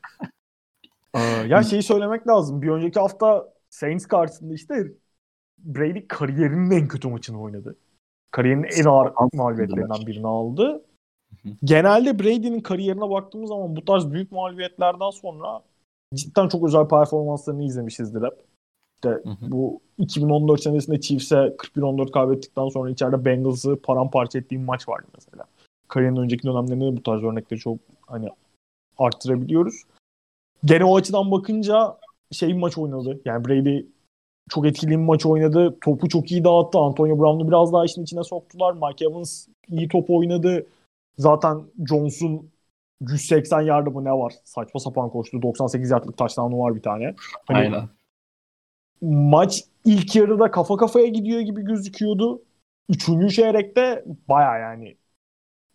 Ee, ya şeyi söylemek lazım. Bir önceki hafta Saints karşısında işte Brady kariyerinin en kötü maçını oynadı. Kariyerinin en ağır mağlubiyetlerinden birini aldı. Genelde Brady'nin kariyerine baktığımız zaman bu tarz büyük mağlubiyetlerden sonra cidden çok özel performanslarını izlemişizdir hep. İşte Hı hı. bu 2014 senesinde Chiefs'e 41-14 kaybettikten sonra içeride Bengals'ı paramparça ettiğim maç vardı mesela. Kariyerinin önceki dönemlerinde de bu tarz örnekleri çok hani arttırabiliyoruz. Gene o açıdan bakınca şey bir maç oynadı. Yani Brady çok etkili bir maç oynadı. Topu çok iyi dağıttı. Antonio Brown'u biraz daha işin içine soktular. Mike Evans iyi top oynadı. Zaten Jones'un 180 yardı mı ne var? Saçma sapan koştu. 98 yardlık taştanı var bir tane. Hani Aynen. maç ilk yarıda kafa kafaya gidiyor gibi gözüküyordu. Üçüncü çeyrekte baya yani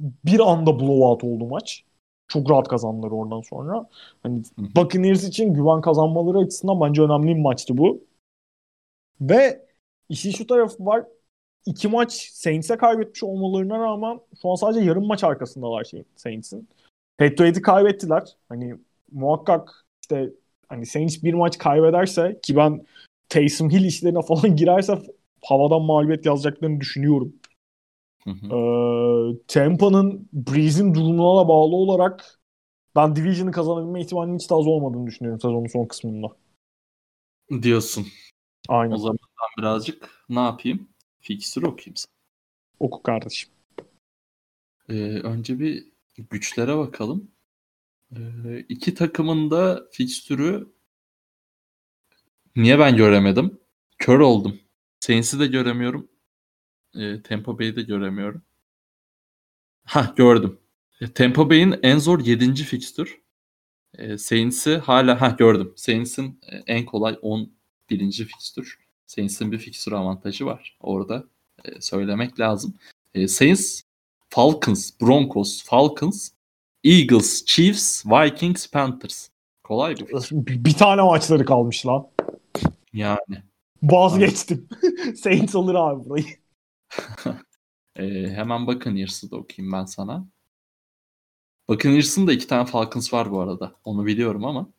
bir anda blowout oldu maç. Çok rahat kazandılar oradan sonra. Hani. Buccaneers için güven kazanmaları açısından bence önemli bir maçtı bu. Ve işin şu tarafı var. İki maç Saints'e kaybetmiş olmalarına rağmen şu an sadece yarım maç arkasındalar şeyin, Saints'in. Head'i kaybettiler. Hani muhakkak işte hani Saints bir maç kaybederse ki ben Taysom Hill işlerine falan girerse havadan mağlubiyet yazacaklarını düşünüyorum. Hı hı. Ee, Tampa'nın Breeze'in durumuna da bağlı olarak ben Division'ı kazanabilme ihtimalinin hiç de az olmadığını düşünüyorum sezonun son kısmında. Diyorsun. Aynen. O zaman ben birazcık ne yapayım? Fixture okuyayım sana. Oku kardeşim. Ee, önce bir güçlere bakalım. Ee, iki takımın da fikstürü niye ben göremedim? Kör oldum. Saints'i de göremiyorum. Ee, Tampa Bay'i de göremiyorum. Ha gördüm. E, Tampa Bay'in en zor 7. fikstür. E, Saints'i hala ha gördüm. Saints'in e, en kolay 11. fikstür. Saints'in bir fikstür avantajı var. Orada e, söylemek lazım. E, Saints, Falcons, Broncos, Falcons, Eagles, Chiefs, Vikings, Panthers. Kolay bir fikstür. Bir, bir tane maçları kalmış lan. Yani. Vazgeçtim. Saints alır abi burayı. E, hemen Buccaneers'ı da okuyayım ben sana. Buccaneers'ın da iki tane Falcons var bu arada. Onu biliyorum ama.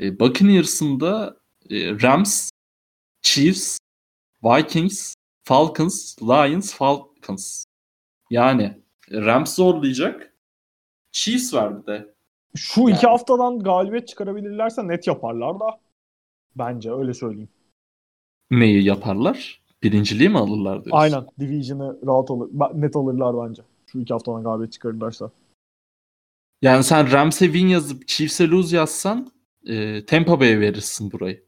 E, Buccaneers'ın da Rams, Chiefs, Vikings, Falcons, Lions, Falcons. Yani Rams zorlayacak. Chiefs var bir de. Şu iki haftadan galibiyet çıkarabilirlerse net yaparlar da. Bence öyle söyleyeyim. Neyi yaparlar? Birinciliği mi alırlar diyorsun? Aynen. Division'ı rahat alır. Net alırlar bence. Şu iki haftadan galibiyet çıkarırlarsa. Yani sen Rams'e win yazıp Chiefs'e lose yazsan e, Tampa Bay'e verirsin burayı.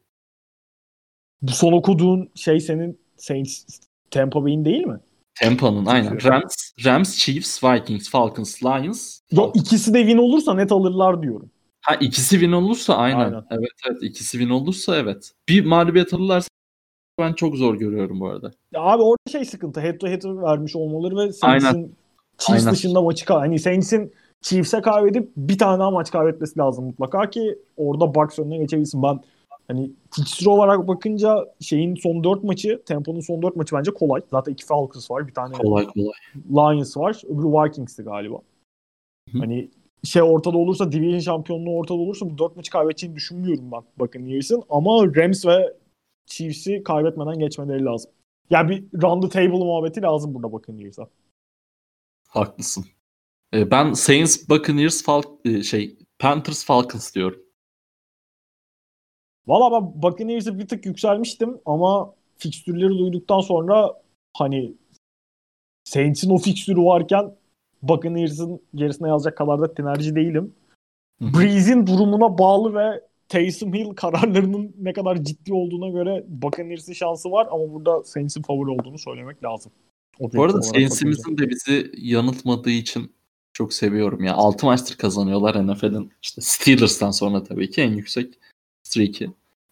Bu son okuduğun şey senin Saints Tampa Bay'in değil mi? Tampa'nın aynen. Rams, Rams, Chiefs, Vikings, Falcons, Lions. Yok ikisi de win olursa net alırlar diyorum. Ha ikisi win olursa aynen. Aynen. Evet evet ikisi win olursa evet. Bir mağlubiyet alırlarsa ben çok zor görüyorum bu arada. Ya abi orada şey sıkıntı. Head to head vermiş olmaları ve Saints'in Chiefs Aynen. dışında maçı kay hani Saints'in Chiefs'e kaybedip bir tane daha maç kaybetmesi lazım mutlaka ki orada Bucks önüne geçebilsin. Ben hani fikstür olarak bakınca şeyin son 4 maçı, Tampa'nın son 4 maçı bence kolay. Zaten iki Falcons var, bir tane Kolay kolay. Lions var, öbürü Vikings'ti galiba. Hı. Hani şey ortada olursa, Division şampiyonluğu ortada olursa bu 4 maçı kaybedeceğini düşünmüyorum ben Buccaneers'ın. Ama Rams ve Chiefs'i kaybetmeden geçmeleri lazım. Yani bir round the table muhabbeti lazım burada Buccaneers'a. Haklısın. E, ben Saints, Buccaneers, Fal- e, şey Panthers, Falcons diyorum. Valla ben Buccaneers'e bir tık yükselmiştim ama fikstürleri duyduktan sonra hani Saints'in o fikstürü varken Buccaneers'ın gerisine yazacak kadar da tinerci değilim. Breeze'in durumuna bağlı ve Taysom Hill kararlarının ne kadar ciddi olduğuna göre Buccaneers'in şansı var ama burada Saints'in favori olduğunu söylemek lazım. Bu arada. Saints'imizin de bizi yanıltmadığı için çok seviyorum ya. 6 maçtır kazanıyorlar NFL'in. İşte Steelers'tan sonra tabii ki en yüksek streak'i.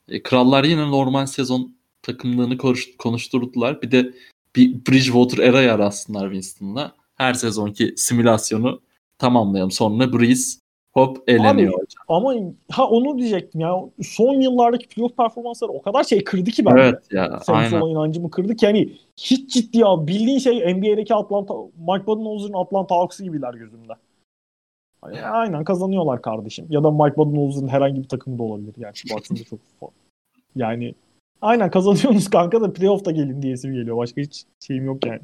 E, Krallar yine normal sezon takımlığını konuş- konuşturdular. Bir de bir Bridgewater era yaratsınlar Winston'la. Her sezonki simülasyonu tamamlayalım. Sonra Breeze hop eleniyor hocam. Ama ha onu diyecektim ya. Son yıllardaki playoff performansları o kadar şey kırdı ki bende. Evet ya aynen. olan inancımı kırdı ki hani hiç ciddi abi. Bildiğin şey NBA'deki Atlanta, Mike Budenholzer'ın Atlanta Hawks'ı gibiler gözümde. Aynen kazanıyorlar kardeşim. Ya da Mike Budenholzer'ın herhangi bir takımı da olabilir. Gerçi baktığında çok yani aynen kazanıyorsunuz kanka da playoff'ta gelin diyesim geliyor. Başka hiç şeyim yok yani.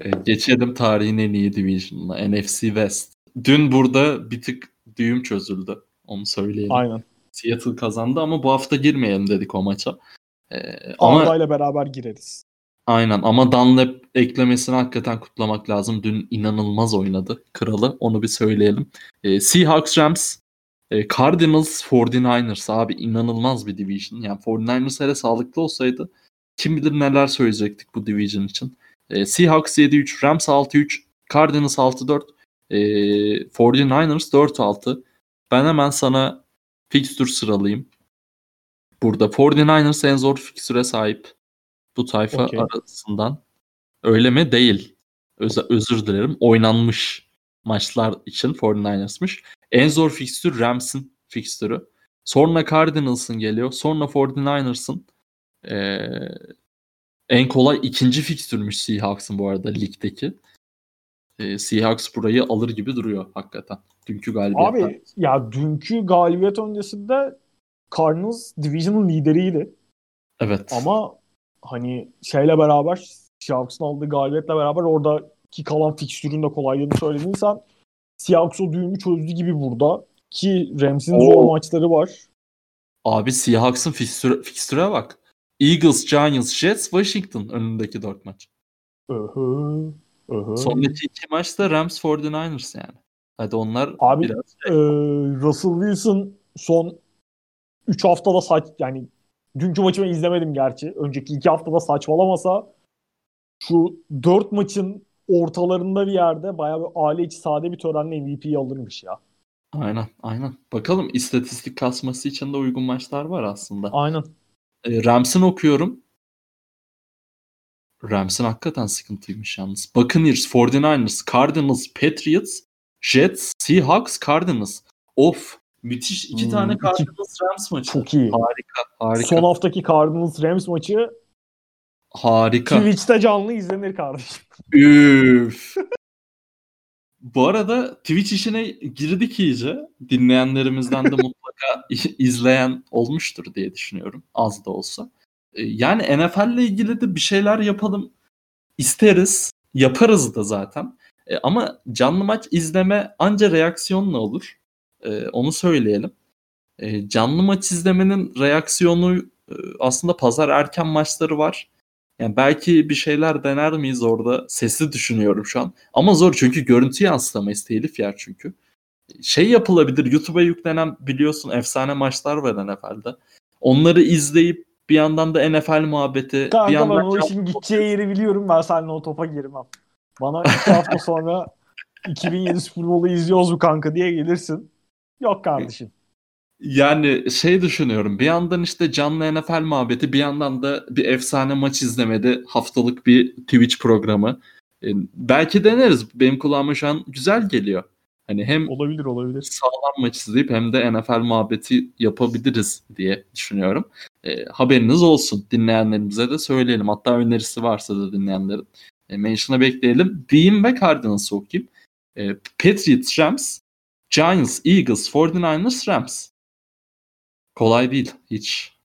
E, geçelim tarihin en iyi division'ına. NFC West. Dün burada bir tık düğüm çözüldü. Onu söyleyelim. Aynen. Seattle kazandı ama bu hafta girmeyelim dedik o maça. Ee, ama ile beraber gireriz. Aynen ama Dunlap eklemesini hakikaten kutlamak lazım. Dün inanılmaz oynadı kralı. Onu bir söyleyelim. Ee, Seahawks Rams e, Cardinals 49ers abi inanılmaz bir division. Yani 49ers hele sağlıklı olsaydı kim bilir neler söyleyecektik bu division için. E, Seahawks 7-3, Rams 6-3, Cardinals 6-4, e, 49ers 4-6. Ben hemen sana fixture sıralayayım. Burada 49ers en zor fikstüre sahip bu tayfa Okey. arasından. Öyle mi? Değil. Öz- özür dilerim. Oynanmış maçlar için 49ers'mış. En zor fikstür Rams'in fikstürü. Sonra Cardinals'ın geliyor. Sonra 49ers'ın ee, en kolay ikinci fikstürmüş Seahawks'ın bu arada ligdeki. Ee, Seahawks burayı alır gibi duruyor hakikaten. Dünkü galibiyetten. Abi ya dünkü galibiyet öncesinde Cardinals Division'ın lideriydi. evet. Ama hani şeyle beraber Seahawks'ın aldığı galibiyetle beraber oradaki kalan fikstürün de kolaylığını söyledin sen. Seahawks o düğümü çözdü gibi burada. Ki Rams'in zor maçları var. Abi Seahawks'ın fikstüre, fikstüre bak. Eagles, Giants, Jets, Washington önündeki dört maç. Öhö, öhö. Sondaki iki maçta Rams 49ers yani. Hadi onlar Abi, biraz Ee, Russell Wilson son 3 haftada saç yani dünkü maçımı izlemedim gerçi. Önceki 2 haftada saçmalamasa şu 4 maçın ortalarında bir yerde bayağı bir aile içi sade bir törenle MVP'yi alırmış ya. aynen aynen. Bakalım istatistik kasması için de uygun maçlar var aslında. Aynen. E, Rams'ın okuyorum. Rams'ın hakikaten sıkıntıymış yalnız. Buccaneers, 49ers, Cardinals, Patriots, Jets, Seahawks, Cardinals. Of müthiş iki Hmm, tane iki- Cardinals Rams maçı. Çok iyi. Harika harika Son haftaki Cardinals Rams maçı harika. Twitch'te canlı izlenir kardeşim. Üf. Bu arada Twitch işine girdik iyice. Dinleyenlerimizden de mutlaka izleyen olmuştur diye düşünüyorum. Az da olsa. Ee, Yani NFL ile ilgili de bir şeyler yapalım isteriz. Yaparız da zaten. E, Ama canlı maç izleme anca reaksiyonla olur. E, Onu söyleyelim. E, Canlı maç izlemenin reaksiyonu e, aslında pazar erken maçları var. Yani belki bir şeyler dener miyiz orada? Sesli düşünüyorum şu an. Ama zor çünkü görüntü yansıtamayız. Telif yer çünkü. Şey yapılabilir. YouTube'a yüklenen biliyorsun efsane maçlar var NFL'de. Onları izleyip bir yandan da NFL muhabbeti. bir Kanka ben yandan o işin gideceği yeri biliyorum. Ben seninle o topa girmem. Bana iki hafta sonra 2007 Super Bowl'u izliyoruz mu kanka diye gelirsin. Yok kardeşim. Yani şey düşünüyorum. Bir yandan işte canlı NFL muhabbeti, bir yandan da bir efsane maç izlemede haftalık bir Twitch programı. E, belki deneriz. Benim kulağıma şu an güzel geliyor. Hani hem Olabilir olabilir. sağlam maç izleyip hem de NFL muhabbeti yapabiliriz diye düşünüyorum. E, haberiniz olsun. Dinleyenlerimize de söyleyelim. Hatta önerisi varsa da dinleyenlerin. E, mention'a bekleyelim. Beam ve Cardinals'ı okuyayım. E, Patriots, Rams, Giants, Eagles, 49ers, Rams. Kolay değil hiç.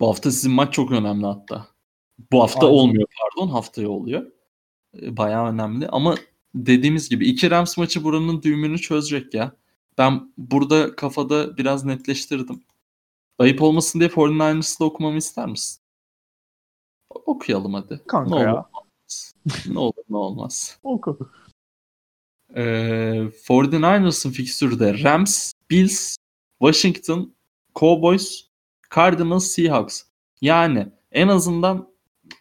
Bu hafta sizin maç çok önemli hatta. Bu hafta Aynen. olmuyor pardon haftaya oluyor. E, Bayağı önemli ama dediğimiz gibi iki Rams maçı buranın düğümünü çözecek ya. Ben burada kafada biraz netleştirdim. Ayıp olmasın diye 49ers'ı da okumamı ister misin? Okuyalım hadi. Kanka ne ya. Olur, ne olur ne olmaz. Oku. Ee, 49ers'ın fikstürü de Rams, Bills, Washington, Cowboys, Cardinals, Seahawks. Yani en azından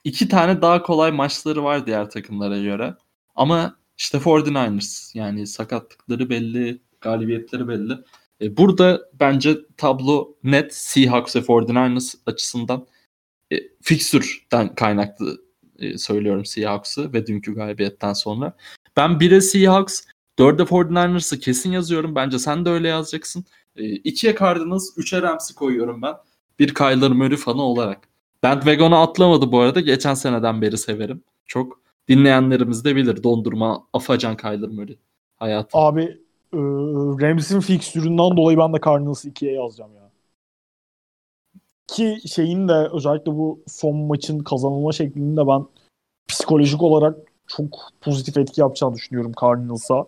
iki tane daha kolay maçları var diğer takımlara göre. Ama işte 49ers yani sakatlıkları belli, galibiyetleri belli. E, burada bence tablo net Seahawks ve 49ers açısından e, fikstürden kaynaklı e, söylüyorum Seahawks'ı ve dünkü galibiyetten sonra. Ben 1'e Seahawks, 4'e 49ers'ı kesin yazıyorum. Bence sen de öyle yazacaksın. 2'ye Cardinals, 3'e Rams'i koyuyorum ben. Bir Kyler Murray fanı olarak. Bandwagon'a atlamadı bu arada. Geçen seneden beri severim. Çok dinleyenlerimiz de bilir. Dondurma, afacan Kyler Murray hayatım. Abi e, Rams'in fikstüründen dolayı ben de Cardinals'ı 2'ye yazacağım ya. Ki şeyin de özellikle bu son maçın kazanılma şeklinde ben psikolojik olarak çok pozitif etki yapacağını düşünüyorum Cardinals'a.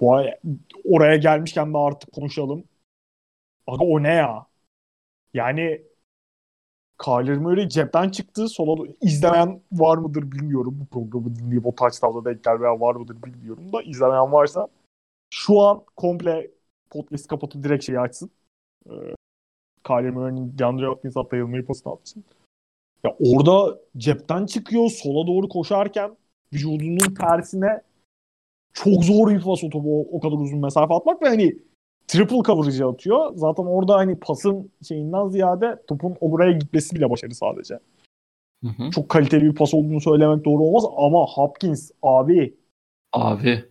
Bu ay, oraya gelmişken de artık konuşalım. Aga o ne ya? Yani Kyler Murray cepten çıktı. Sola izlemeyen var mıdır bilmiyorum. Bu programı dinleyip o touchdown'a denk gelmeyen var mıdır bilmiyorum da izlemeyen varsa şu an komple podcast kapatıp direkt şeyi açsın. Ee, Kyler Murray'nin DeAndre Hopkins hatta yılmayı pasını atsın. Ya orada cepten çıkıyor. Sola doğru koşarken vücudunun tersine çok zor bir pas o topu o, kadar uzun mesafe atmak ve hani triple coverage atıyor. Zaten orada hani pasın şeyinden ziyade topun oraya gitmesi bile başarı sadece. Hı hı. Çok kaliteli bir pas olduğunu söylemek doğru olmaz ama Hopkins abi Abi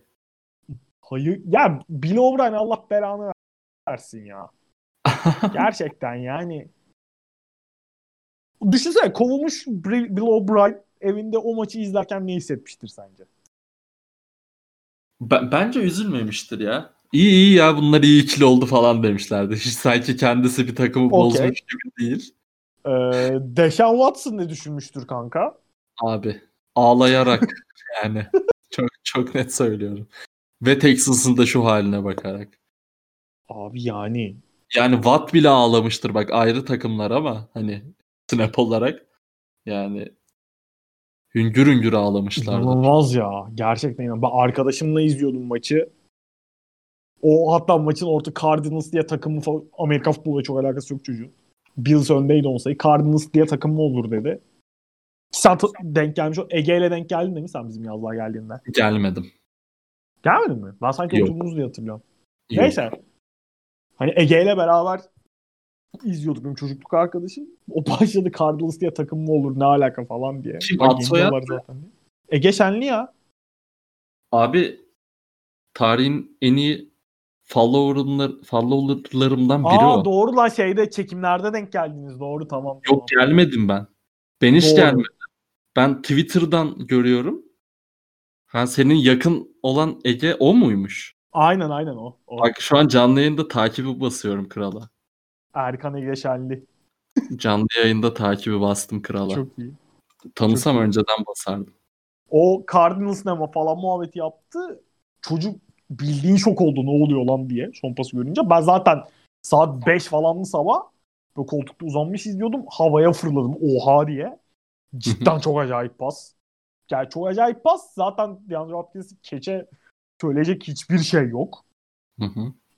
hayır ya Bill O'Brien Allah belanı versin ya. Gerçekten yani. Düşünsene kovulmuş Bill O'Brien evinde o maçı izlerken ne hissetmiştir sence? Ben- bence üzülmemiştir ya. İyi iyi ya bunlar iyi ikili oldu falan demişlerdi. Hiç sanki kendisi bir takımı Okey. bozmuş gibi değil. Ee, Deshaun Watson ne düşünmüştür kanka? Abi ağlayarak yani çok çok net söylüyorum. Ve Texas'ın da şu haline bakarak. Abi yani Yani Watt bile ağlamıştır bak ayrı takımlar ama hani snap olarak yani hüngür hüngür ağlamışlardı. inanılmaz ya. Gerçekten inanılmaz. Ben arkadaşımla izliyordum maçı. O hatta maçın orta Cardinals diye takımı falan, Amerika futboluyla çok alakası yok çocuğun. Bills öndeydi olsaydı Cardinals diye takım mı olur dedi. Sen denk gelmiş. o- Ege ile denk geldin değil mi sen bizim yazlığa geldiğinde? Gelmedim. Gelmedin mi? Ben sanki Yok. oturduğunuz diye hatırlıyorum. Yok. Neyse. Hani Ege ile beraber izliyorduk benim çocukluk arkadaşım. O başladı Cardinals diye takım mı olur ne alaka falan diye. Kim, Bak, Atsoy yeniliyorlar zaten diye. Ege Şenli ya. Abi tarihin en iyi follower'lar, follower'larımdan biri Aa o. doğru lan şeyde çekimlerde denk geldiniz. Doğru tamam. Yok tamam. gelmedim ben. Ben hiç Doğru. gelmedim. Ben Twitter'dan görüyorum. Ha senin yakın olan Ege o muymuş? Aynen aynen o. o. Bak şu an canlı yayında takibi basıyorum krala. Erkan Ege Şenli. Canlı yayında takibi bastım krala. Çok iyi. Tanısam çok iyi. önceden basardım. O Cardinals ne falan muhabbeti yaptı. Çocuk bildiğin şok oldu ne oluyor lan diye son pası görünce. Ben zaten saat 5 falanlı sabah böyle koltukta uzanmış izliyordum. Havaya fırladım oha diye. Cidden çok acayip pas. Yani çok acayip pas. Zaten DeAndre Hopkins'in keçe söyleyecek hiçbir şey yok.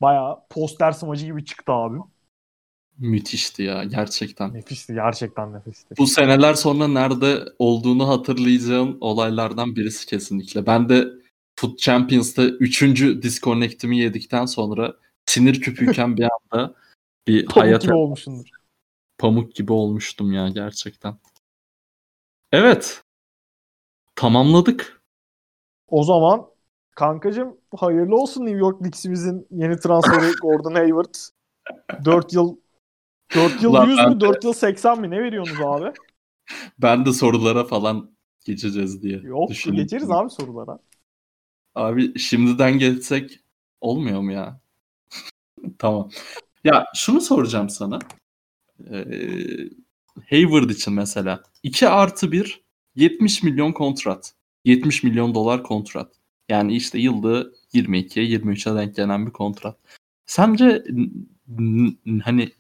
Bayağı poster smacı gibi çıktı abim. Müthişti ya gerçekten. Nefisti gerçekten nefisti. Bu seneler sonra nerede olduğunu hatırlayacağın olaylardan birisi kesinlikle. Ben de Foot Champions'ta 3. disconnect'imi yedikten sonra sinir küpüyken bir anda bir Pamuk hayat gibi olmuşsundur. pamuk gibi olmuştum ya gerçekten. Evet. Tamamladık. O zaman kankacım hayırlı olsun New York Knicks'imizin yeni transferi Gordon Hayward. 4 yıl 4 yıl Lan 100 ben mü 4 yıl 80 mi ne veriyorsunuz abi? Ben de sorulara falan geçeceğiz diye Yok düşündüm. geçeriz abi sorulara. Abi şimdiden geçsek olmuyor mu ya? tamam. Ya şunu soracağım sana. Ee, Hayward için mesela 2 artı 1 70 milyon kontrat. 70 milyon dolar kontrat. Yani işte yılda 22'ye 23'e denk gelen bir kontrat. Sence n- n- hani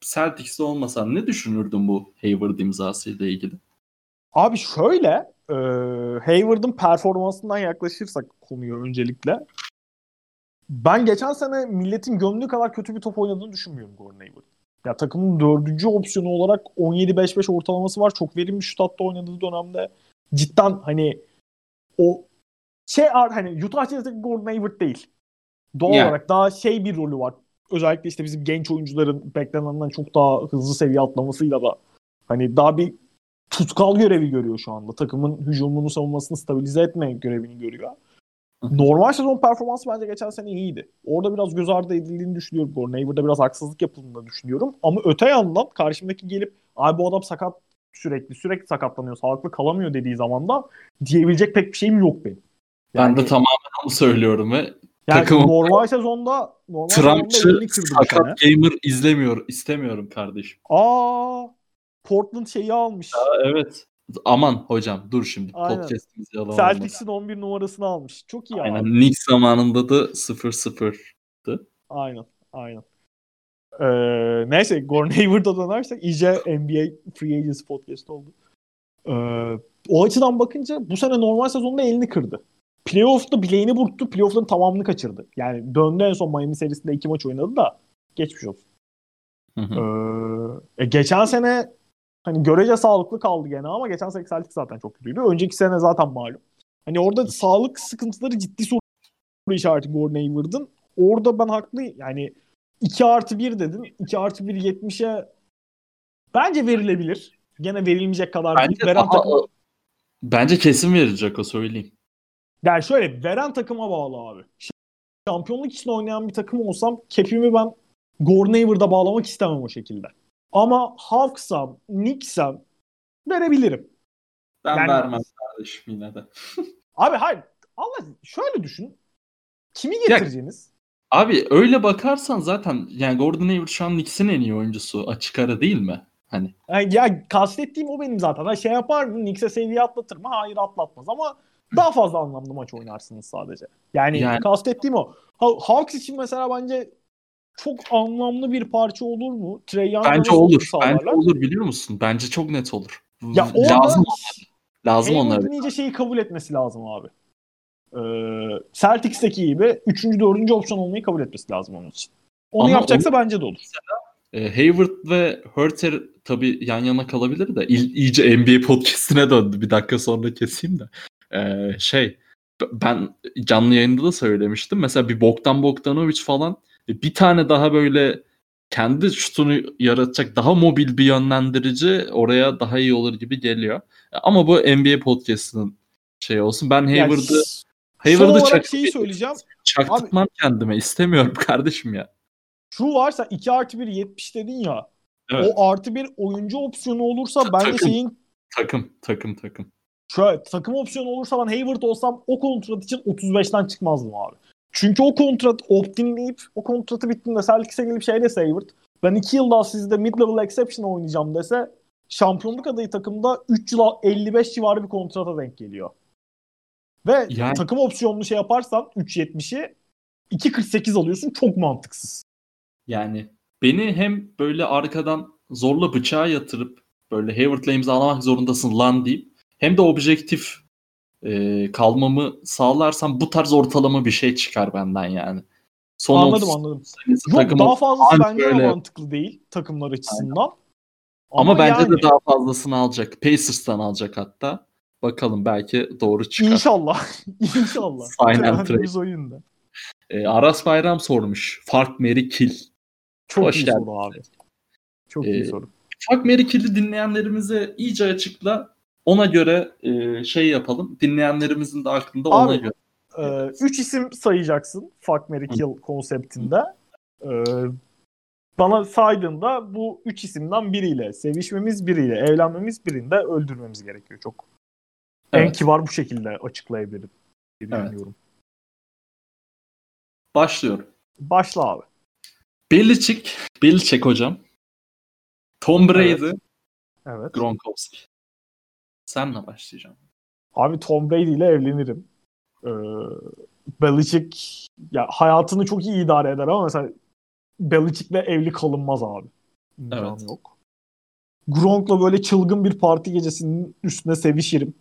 Celtics'te olmasan ne düşünürdün bu Hayward imzası ile ilgili? Abi şöyle e, Hayward'ın performansından yaklaşırsak konuya öncelikle. Ben geçen sene milletin gömdüğü kadar kötü bir top oynadığını düşünmüyorum Gordon Hayward. Ya takımın dördüncü opsiyonu olarak 17-5-5 ortalaması var. Çok verimli şut hatta oynadığı dönemde. Cidden hani o şey hani Utah Jazz'daki Gordon Hayward değil. Doğal Yani. olarak daha şey bir rolü var. Özellikle işte bizim genç oyuncuların beklenenden çok daha hızlı seviye atlamasıyla da hani daha bir tutkal görevi görüyor şu anda. Takımın hücumunu savunmasını stabilize etme görevini görüyor. Normal sezon performansı bence geçen sene iyiydi. Orada biraz göz ardı edildiğini düşünüyorum. Gordon Hayward'a biraz haksızlık yapıldığını düşünüyorum. Ama öte yandan karşımdaki gelip abi bu adam sakat sürekli sürekli sakatlanıyor, sağlıklı kalamıyor dediği zaman da diyebilecek pek bir şeyim yok benim. Ben de Yani- tamamen onu söylüyorum ve Yani takımım- normal sezonda normal Trumpçı sezonda elini kırdı bu sene. sakat gamer izlemiyor, istemiyorum kardeşim. Aa Portland şeyi almış. Aa, evet. Aman hocam dur şimdi Aynen. podcast'imizi yalan. Celtics'in 11 numarasını almış. Çok iyi Aynen. abi. Knicks zamanında da 0-0. Aynen. Aynen. Ee, neyse Gordon Hayward'a dönersek iyice NBA Free Agents podcast oldu. Ee, o açıdan bakınca bu sene normal sezonda elini kırdı. Playoff'ta bileğini burktu. Playoff'ların tamamını kaçırdı. Yani döndü en son Miami serisinde iki maç oynadı da geçmiş olsun. Hı hı. Ee, e, geçen sene hani görece sağlıklı kaldı gene ama geçen sene Celtics zaten çok kötüydü. Önceki sene zaten malum. Hani orada sağlık sıkıntıları ciddi soru işareti Gordon Hayward'ın. Orada ben haklı yani 2 artı 1 dedin. 2 artı 1 70'e bence verilebilir. Gene verilmeyecek kadar Bence, değil. Veren daha- takım, bence kesin verecek o söyleyeyim. Yani şöyle veren takıma bağlı abi. Şampiyonluk için oynayan bir takım olsam kepimi ben Gordon Hayward'a bağlamak istemem o şekilde. Ama Hawks'am, Knicks'am verebilirim. Ben Yani- vermem kardeşim yine de. Abi hayır. Allah şöyle düşün. Kimi getireceğiniz? Abi öyle bakarsan zaten yani Gordon Hayward şu an Knicks'in en iyi oyuncusu açık ara değil mi? Hani Yani ya kastettiğim o benim zaten. Ha, şey yapar mı? Knicks'e seviye atlatır mı? Hayır atlatmaz ama daha fazla anlamlı maç oynarsınız sadece. Yani, Yani- kastettiğim o. Ha, Hawks için mesela bence çok anlamlı bir parça olur mu? Trey bence olur. uyum Bence sağlarlar? olur biliyor musun? Bence çok net olur. Ya lazım. Lazım onlar. Hayward'ın iyice şeyi kabul etmesi lazım abi. Ee, Celtics'teki gibi 3. 4. opsiyon olmayı kabul etmesi lazım onun için. Onu Ama yapacaksa bence de olur. E, Hayward ve Hurter tabii yan yana kalabilir de il, iyice NBA podcastine döndü. Bir dakika sonra keseyim de. E, şey ben canlı yayında da söylemiştim. Mesela bir Bogdan Bogdanovic falan e, bir tane daha böyle kendi şutunu yaratacak daha mobil bir yönlendirici oraya daha iyi olur gibi geliyor. E, Ama bu NBA podcast'ının şey olsun. Ben Yani Hayward'ı son Hayward'ı çak, şeyi söyleyeceğim. çaktırtmam kendime. istemiyorum kardeşim ya. Şu varsa 2 artı 1 70 dedin ya. Evet. O artı bir oyuncu opsiyonu olursa Ta- bence takım. şeyin Takım takım takım. Şöyle takım opsiyonu olursa ben Hayward olsam o kontrat için 35'ten çıkmazdım abi. Çünkü o kontrat opt-inleyip o kontratı bittiğinde Celtics'e gelip şey dese Hayward ben 2 yıl daha sizde mid-level exception oynayacağım dese şampiyonluk adayı takımda 3 yıla 55 civarı bir kontrata denk geliyor. Ve Yani- takım opsiyonunu şey yaparsan 3.70'i 2.48 alıyorsun çok mantıksız. Yani beni hem böyle arkadan zorla bıçağa yatırıp böyle Hayward'la imzalamak zorundasın lan deyip hem de objektif e, kalmamı sağlarsam bu tarz ortalama bir şey çıkar benden yani. Son anladım 30 anladım. Yok daha fazlası bence de öyle. mantıklı değil takımlar açısından. Ama, bence yani de daha fazlasını alacak. Pacers'tan alacak hatta. Bakalım belki doğru çıkar. İnşallah. İnşallah. Aynen, Temennimiz oyunda. E, Aras Bayram sormuş. Fark Mary Kill. Çok Hoş iyi geldin. soru abi. Çok Ee, iyi soru. Fark Mary Kill'i dinleyenlerimize iyice açıkla. Ona göre e, şey yapalım. Dinleyenlerimizin de aklında ona Abi, göre. Ee, üç isim sayacaksın Fuck, Mary Kill konseptinde. Ee, bana saydığında bu üç isimden biriyle, sevişmemiz biriyle, evlenmemiz birinde öldürmemiz gerekiyor. Çok en Evet. kibar bu şekilde açıklayabilirim. diye Evet. düşünüyorum. Başlıyorum. Başla abi. Belichick, Belichick hocam. Tom Brady, Evet. Gronkowski. Senle başlayacağım. Abi Tom Brady ile evlenirim. Ee, Belichick ya hayatını çok iyi idare eder ama mesela Belichick'le evli kalınmaz abi. İmkanı Evet. yok. Gronk'la böyle çılgın bir parti gecesinin üstüne sevişirim.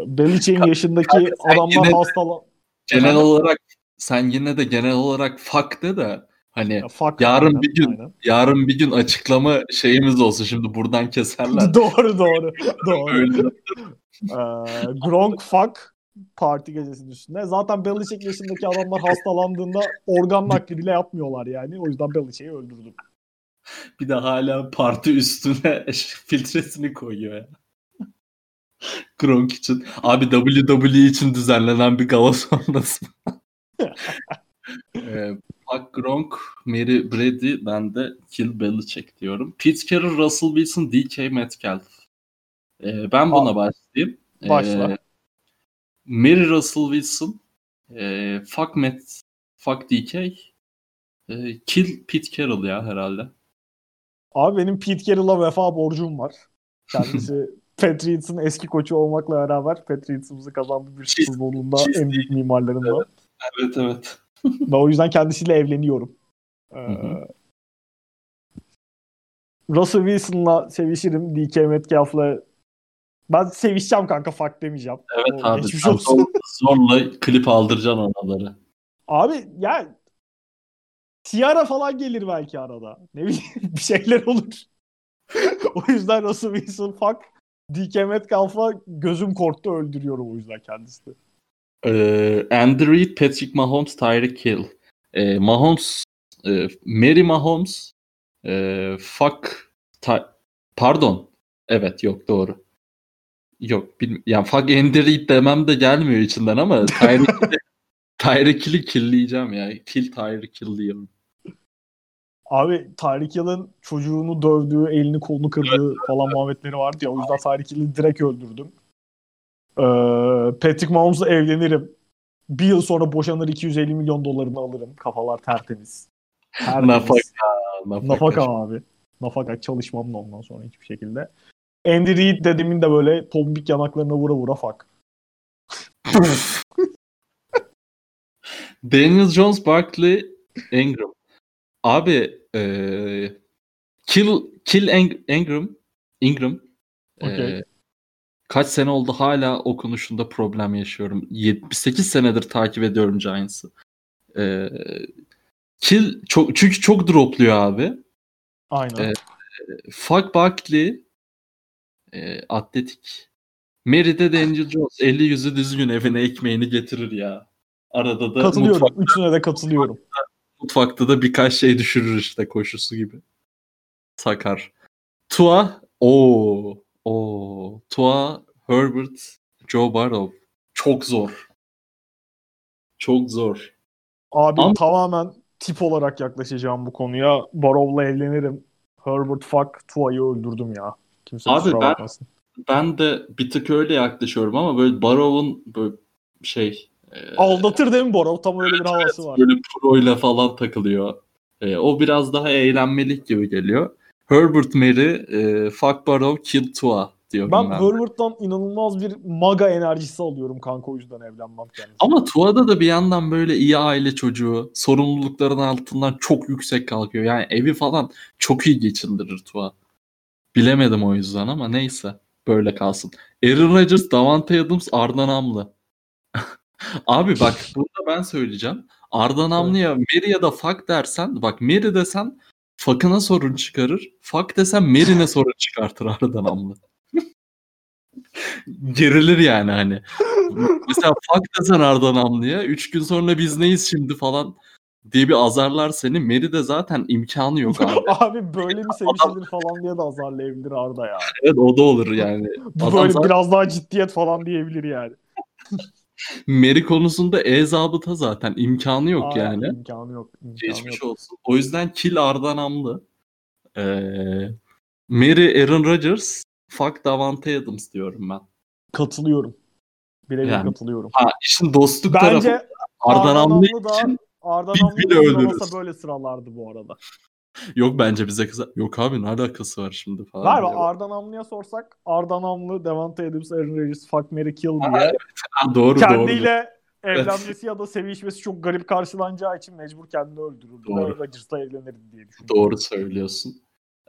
Belichick'in yaşındaki adamlar hastalan. Genel olarak sen yine de genel olarak fuck de de hani Ya, yarın aynen, bir gün aynen. yarın bir gün açıklama şeyimiz olsun. Şimdi buradan keserler. doğru doğru. doğru. Ee, Gronk fuck parti gecesinin üstünde. Zaten Belichick yaşındaki adamlar hastalandığında organ nakli bile yapmıyorlar yani. O yüzden Belichick'i öldürdüm. Bir de hala parti üstüne filtresini koyuyor ya. Gronk için. Abi WWE için düzenlenen bir gala sonrası. ee, Buck Gronk, Mary Brady, ben de Kill Belichick diyorum. Pete Carroll, Russell Wilson, DK Metcalf. Ee, ben buna başlayayım. Ee, Başla. Mary Russell Wilson, e, fuck Matt, fuck DK, e, kill Pete Carroll ya herhalde. Abi benim Pete Carroll'a vefa borcum var. Kendisi Patriots'ın eski koçu olmakla beraber Patriots'ımızı kazandığı bir Super Bowl'unda en büyük mimarlarından. Evet evet. Ve o yüzden kendisiyle evleniyorum. Ee, hı. Russell Wilson'la sevişirim. DK Metcalf'la ben sevişeceğim kanka fuck demeyeceğim. Evet O abi. geçmiş sen olsun. zor- zorla klip aldıracaksın oraları. Abi ya Tiara falan gelir belki arada. Ne bileyim bir şeyler olur. o yüzden Russell Wilson fuck DK Metcalf'a gözüm korktu öldürüyorum o yüzden kendisini. Ee, Andy Reid, Patrick Mahomes, Tyreek Hill. Ee, Mahomes, e, Mary Mahomes, e, fuck, Ty- pardon. Evet yok doğru. Yok bilmi- yani fuck Andy Reid demem de gelmiyor içinden ama Tyreek Tyreek Hill'i killleyeceğim ya. Kill Tyreek Hill diyorum. Abi Tyreek Hill'in çocuğunu dövdüğü, elini kolunu kırdığı falan muhabbetleri vardı ya. O yüzden Tyreek Hill'i direkt öldürdüm. Ee, Patrick Mahomes'la evlenirim. Bir yıl sonra boşanır 250 milyon dolarını alırım. Kafalar tertemiz. Tertemiz. Nafaka. Nafaka. Nafaka abi. Nafaka çalışmam da ondan sonra hiçbir şekilde. Andy Reid dedemin de böyle tombik yanaklarına vura vura fuck. Daniel Jones, Barkley, Ingram. Abi eee Kill Kill Eng- Ingram Ingram eee, Okey. Kaç sene oldu hala okunuşunda problem yaşıyorum. 78 senedir takip ediyorum Giants'ı. Eee Kill çok çünkü çok dropluyor abi. Aynen. Evet. Fuck Barkley eee, atletik. Mary'de Daniel Jones 50 yüzü düzgün evine ekmeğini getirir ya. Arada da katılıyorum. mutfak- Üçüne de katılıyorum. mutfakta da birkaç şey düşürür işte koşusu gibi. Sakar. Tua o o Tua Herbert Joe Burrow çok zor. Çok zor. Abi Ama- tamamen tip olarak yaklaşacağım bu konuya. Barrow'la evlenirim. Herbert fuck Tua'yı öldürdüm ya. Kimse Abi ben- bakmasın. Ben de bir tık öyle yaklaşıyorum ama böyle Burrow'un böyle şey e, Aldatır değil mi Barrow? Tam öyle bir havası var. böyle pro'yla falan takılıyor. E, o biraz daha eğlenmelik gibi geliyor. Herbert Mary, e, fuck Burrow, kill Tua diyorum Ben ben. Herbert'tan inanılmaz bir maga enerjisi alıyorum kanka o yüzden evlenmem kendisi. Ama Tua'da da bir yandan böyle iyi aile çocuğu, sorumlulukların altından çok yüksek kalkıyor. Yani evi falan çok iyi geçindirir Tua. Bilemedim o yüzden ama neyse. Böyle kalsın. Aaron Rodgers, Davante Adams, Arda Namlı. Abi bak burada ben söyleyeceğim. Arda Namlı'ya Mary ya da fuck dersen, bak Mary desen fuck'ına sorun çıkarır. Fuck desen Mary'ne sorun çıkartır Arda Namlı. Gerilir yani hani. Mesela fuck desen Arda Namlı'ya 3 gün sonra biz neyiz şimdi falan diye bir azarlar seni. Mary de zaten imkanı yok abi. Abi böyle mi sevişilir falan diye de azarlayabilir Arda ya. evet o da olur yani. Bu böyle zaten- biraz daha ciddiyet falan diyebilir yani. Mary konusunda e-zabıta zaten imkanı yok Aynen, yani. imkanı yok. imkanı Geçmiş yok. olsun. O yüzden kill Arda Namlı. Ee, Mary Aaron Rodgers, fuck Davante Adams diyorum ben. Katılıyorum. Birebir Yani. katılıyorum. Ha işin dostluk tarafı Bence Arda Arda Namlı için Arda Namlı bile sıralasa böyle sıralardı bu arada. Yok bence bize kısa. Yok abi ne alakası var şimdi falan. Galiba diyor. Arda Namlı'ya sorsak Arda Namlı, Devante Adams, Aaron Rodgers, fuck, marry, kill diye Ha, doğru doğru. kendiyle evlenmesi ya da sevişmesi çok garip karşılanacağı için mecbur kendini öldürürdü. Doğru. Rodgers'la evlenirdi diye düşünüyorum. Doğru söylüyorsun.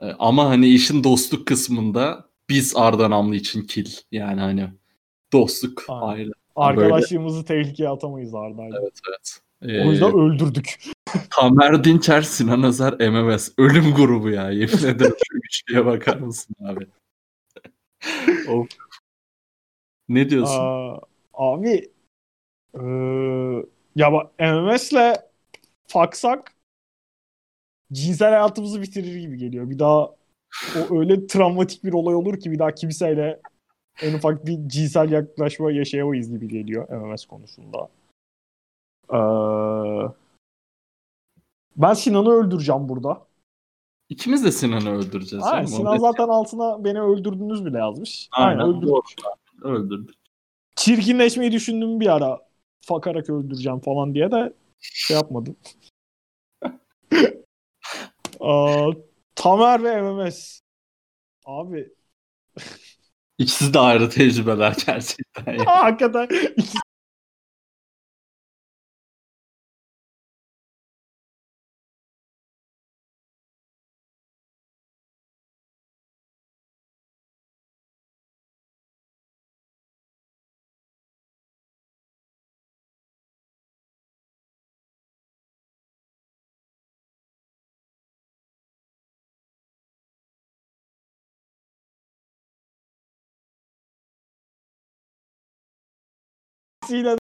Ee, ama hani işin dostluk kısmında biz Arda Namlı için kill. Yani hani dostluk Aynen. aile. Arkadaşlığımızı tehlikeye atamayız Arda'yla. Evet evet. Ee, O yüzden öldürdük. Tamer Dinçer, Sinan Özer, MMS. Ölüm grubu ya. Yemin ederim şu üçlüye bakar mısın abi? of. Ne diyorsun? Aa, abi eee, ya bak MMS'le faksak cinsel hayatımızı bitirir gibi geliyor. Bir daha o öyle travmatik bir olay olur ki bir daha kimseyle en ufak bir cinsel yaklaşma yaşayamayız gibi geliyor MMS konusunda. Eee, ben Sinan'ı öldüreceğim burada. İkimiz de Sinan'ı öldüreceğiz. Aynen. Sinan zaten altına beni öldürdünüz bile yazmış. Aynen, Aynen. öldürdük. doğru. Öldürdük. çirkinleşmeyi düşündüm bir ara. Fakarak öldüreceğim falan diye de şey yapmadım. Aa, Tamer ve MMS. Abi İkisi de ayrı tecrübeler gerçekten. ya. hakikaten ikisi China